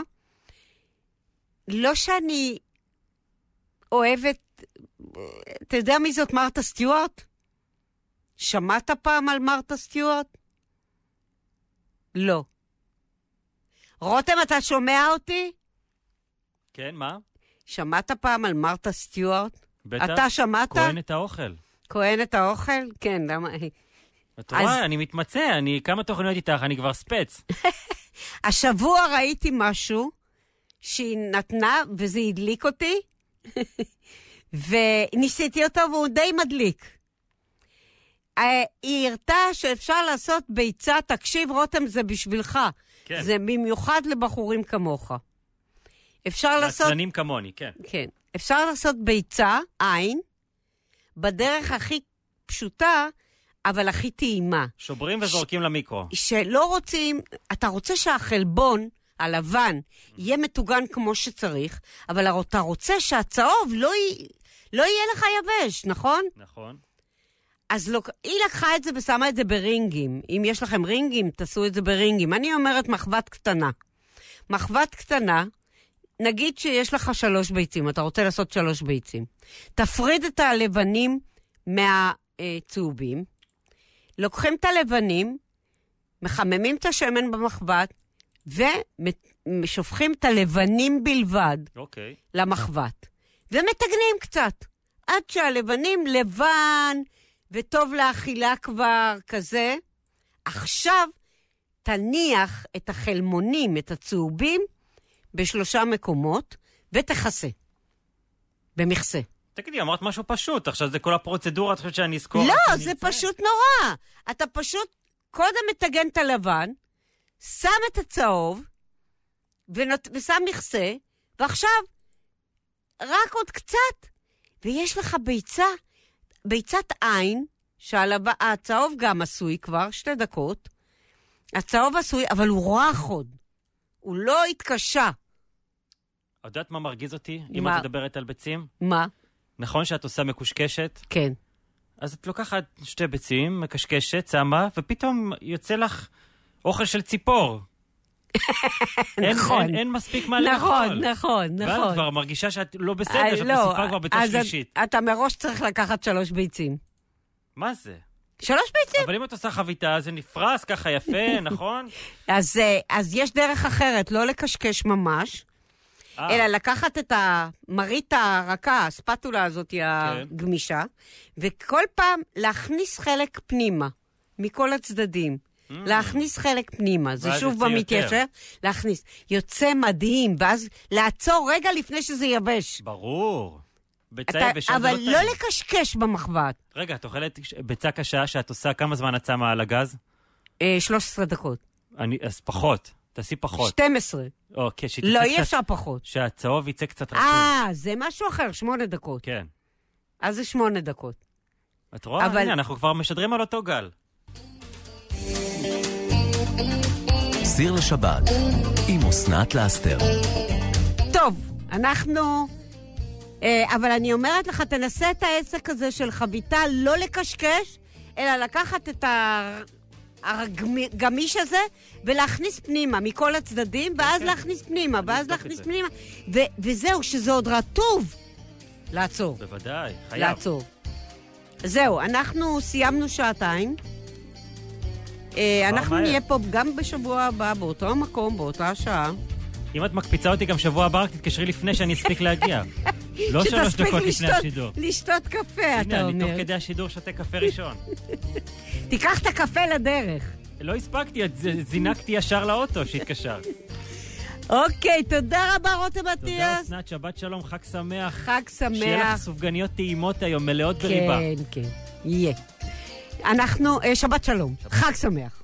לא שאני אוהבת... אתה יודע מי זאת מרתה סטיוארט? שמעת פעם על מרתה סטיוארט? לא. רותם, אתה שומע אותי? כן, מה? שמעת פעם על מרתה סטיוארט? בטח. אתה שמעת? כהן את האוכל. כהן את האוכל? כן, למה... את רואה, אז... אני מתמצא, אני כמה תוכניות איתך, אני כבר ספץ. השבוע ראיתי משהו שהיא נתנה, וזה הדליק אותי, וניסיתי אותו והוא די מדליק. אה, היא הראתה שאפשר לעשות ביצה, תקשיב, רותם, זה בשבילך. כן. זה במיוחד לבחורים כמוך. אפשר לעשות... לעצלנים כמוני, כן. כן. אפשר לעשות ביצה, עין, בדרך הכי פשוטה, אבל הכי טעימה. שוברים וזורקים ש... למיקרו. שלא רוצים, אתה רוצה שהחלבון הלבן יהיה מטוגן כמו שצריך, אבל אתה רוצה שהצהוב לא, י... לא יהיה לך יבש, נכון? נכון. אז לא, היא לקחה את זה ושמה את זה ברינגים. אם יש לכם רינגים, תעשו את זה ברינגים. אני אומרת מחבת קטנה. מחבת קטנה, נגיד שיש לך שלוש ביצים, אתה רוצה לעשות שלוש ביצים. תפריד את הלבנים מהצהובים, לוקחים את הלבנים, מחממים את השמן במחבת, ושופכים את הלבנים בלבד okay. אוקיי. למחבת. ומתגנים קצת, עד שהלבנים לבן וטוב לאכילה כבר כזה. עכשיו תניח את החלמונים, את הצהובים, בשלושה מקומות, ותכסה. במכסה. תגידי, אמרת משהו פשוט, עכשיו זה כל הפרוצדורה, את חושבת שאני אזכור? לא, זה נמצא? פשוט נורא. אתה פשוט קודם מטגן את הלבן, שם את הצהוב, ונות... ושם מכסה, ועכשיו רק עוד קצת, ויש לך ביצה, ביצת עין, שהצהוב גם עשוי כבר, שתי דקות. הצהוב עשוי, אבל הוא רך עוד. הוא לא התקשה. את יודעת מה מרגיז אותי, אם את מדברת על ביצים? מה? נכון שאת עושה מקושקשת? כן. אז את לוקחת שתי ביצים, מקשקשת, שמה, ופתאום יוצא לך אוכל של ציפור. נכון. אין, אין מספיק מה לאכול. נכון, נכון, נכון. ואת כבר מרגישה שאת לא בסדר, אה, שאת לא, מוסיפה כבר ביצה שלישית. אתה מראש צריך לקחת שלוש ביצים. מה זה? שלוש ביצים. אבל אם את עושה חביתה, זה נפרס ככה יפה, נכון? אז, אה, אז יש דרך אחרת, לא לקשקש ממש, 아. אה. אלא לקחת את המרית הרכה, הספטולה הזאת כן. הגמישה, וכל פעם להכניס חלק פנימה, מכל הצדדים. Mm. להכניס חלק פנימה, זה שוב במתיישר, להכניס. יוצא מדהים, ואז לעצור רגע לפני שזה יבש. ברור. ביצה יבשה זה לא. אבל לא לקשקש במחבת. רגע, את אוכלת ביצה קשה שאת עושה, כמה זמן את שמה על הגז? 13 אה, דקות. אני, אז פחות. תעשי פחות. 12. אוקיי, שתצא לא, אי אפשר פחות. שהצהוב יצא קצת רצוי. אה, זה משהו אחר, שמונה דקות. כן. אז זה שמונה דקות. את רואה? אבל... הנה, אנחנו כבר משדרים על אותו גל. סיר לשבת, עם אסנת לאסתר. טוב, אנחנו... אה, אבל אני אומרת לך, תנסה את העסק הזה של חביתה, לא לקשקש, אלא לקחת את הגמיש הזה ולהכניס פנימה מכל הצדדים, ואז כן. להכניס פנימה, ואז להכניס פנימה. וזהו, שזה עוד רטוב. לעצור. בוודאי, חייב. לעצור. זהו, אנחנו סיימנו שעתיים. אה, אנחנו נהיה פה גם בשבוע הבא, באותו המקום, באותה שעה. אם את מקפיצה אותי גם שבוע הבא, רק תתקשרי לפני שאני אספיק להגיע. לא שלוש דקות לפני השידור. לשתות קפה, אתה אומר. הנה, אני תוך כדי השידור שותה קפה ראשון. תיקח את הקפה לדרך. לא הספקתי, זינקתי ישר לאוטו שהתקשרת. אוקיי, תודה רבה, רותם אטיאס. תודה, אסנת, שבת שלום, חג שמח. חג שמח. שיהיה לך סופגניות טעימות היום, מלאות בריבה. כן, כן, יהיה. אנחנו, אה, שבת שלום, חג שמח.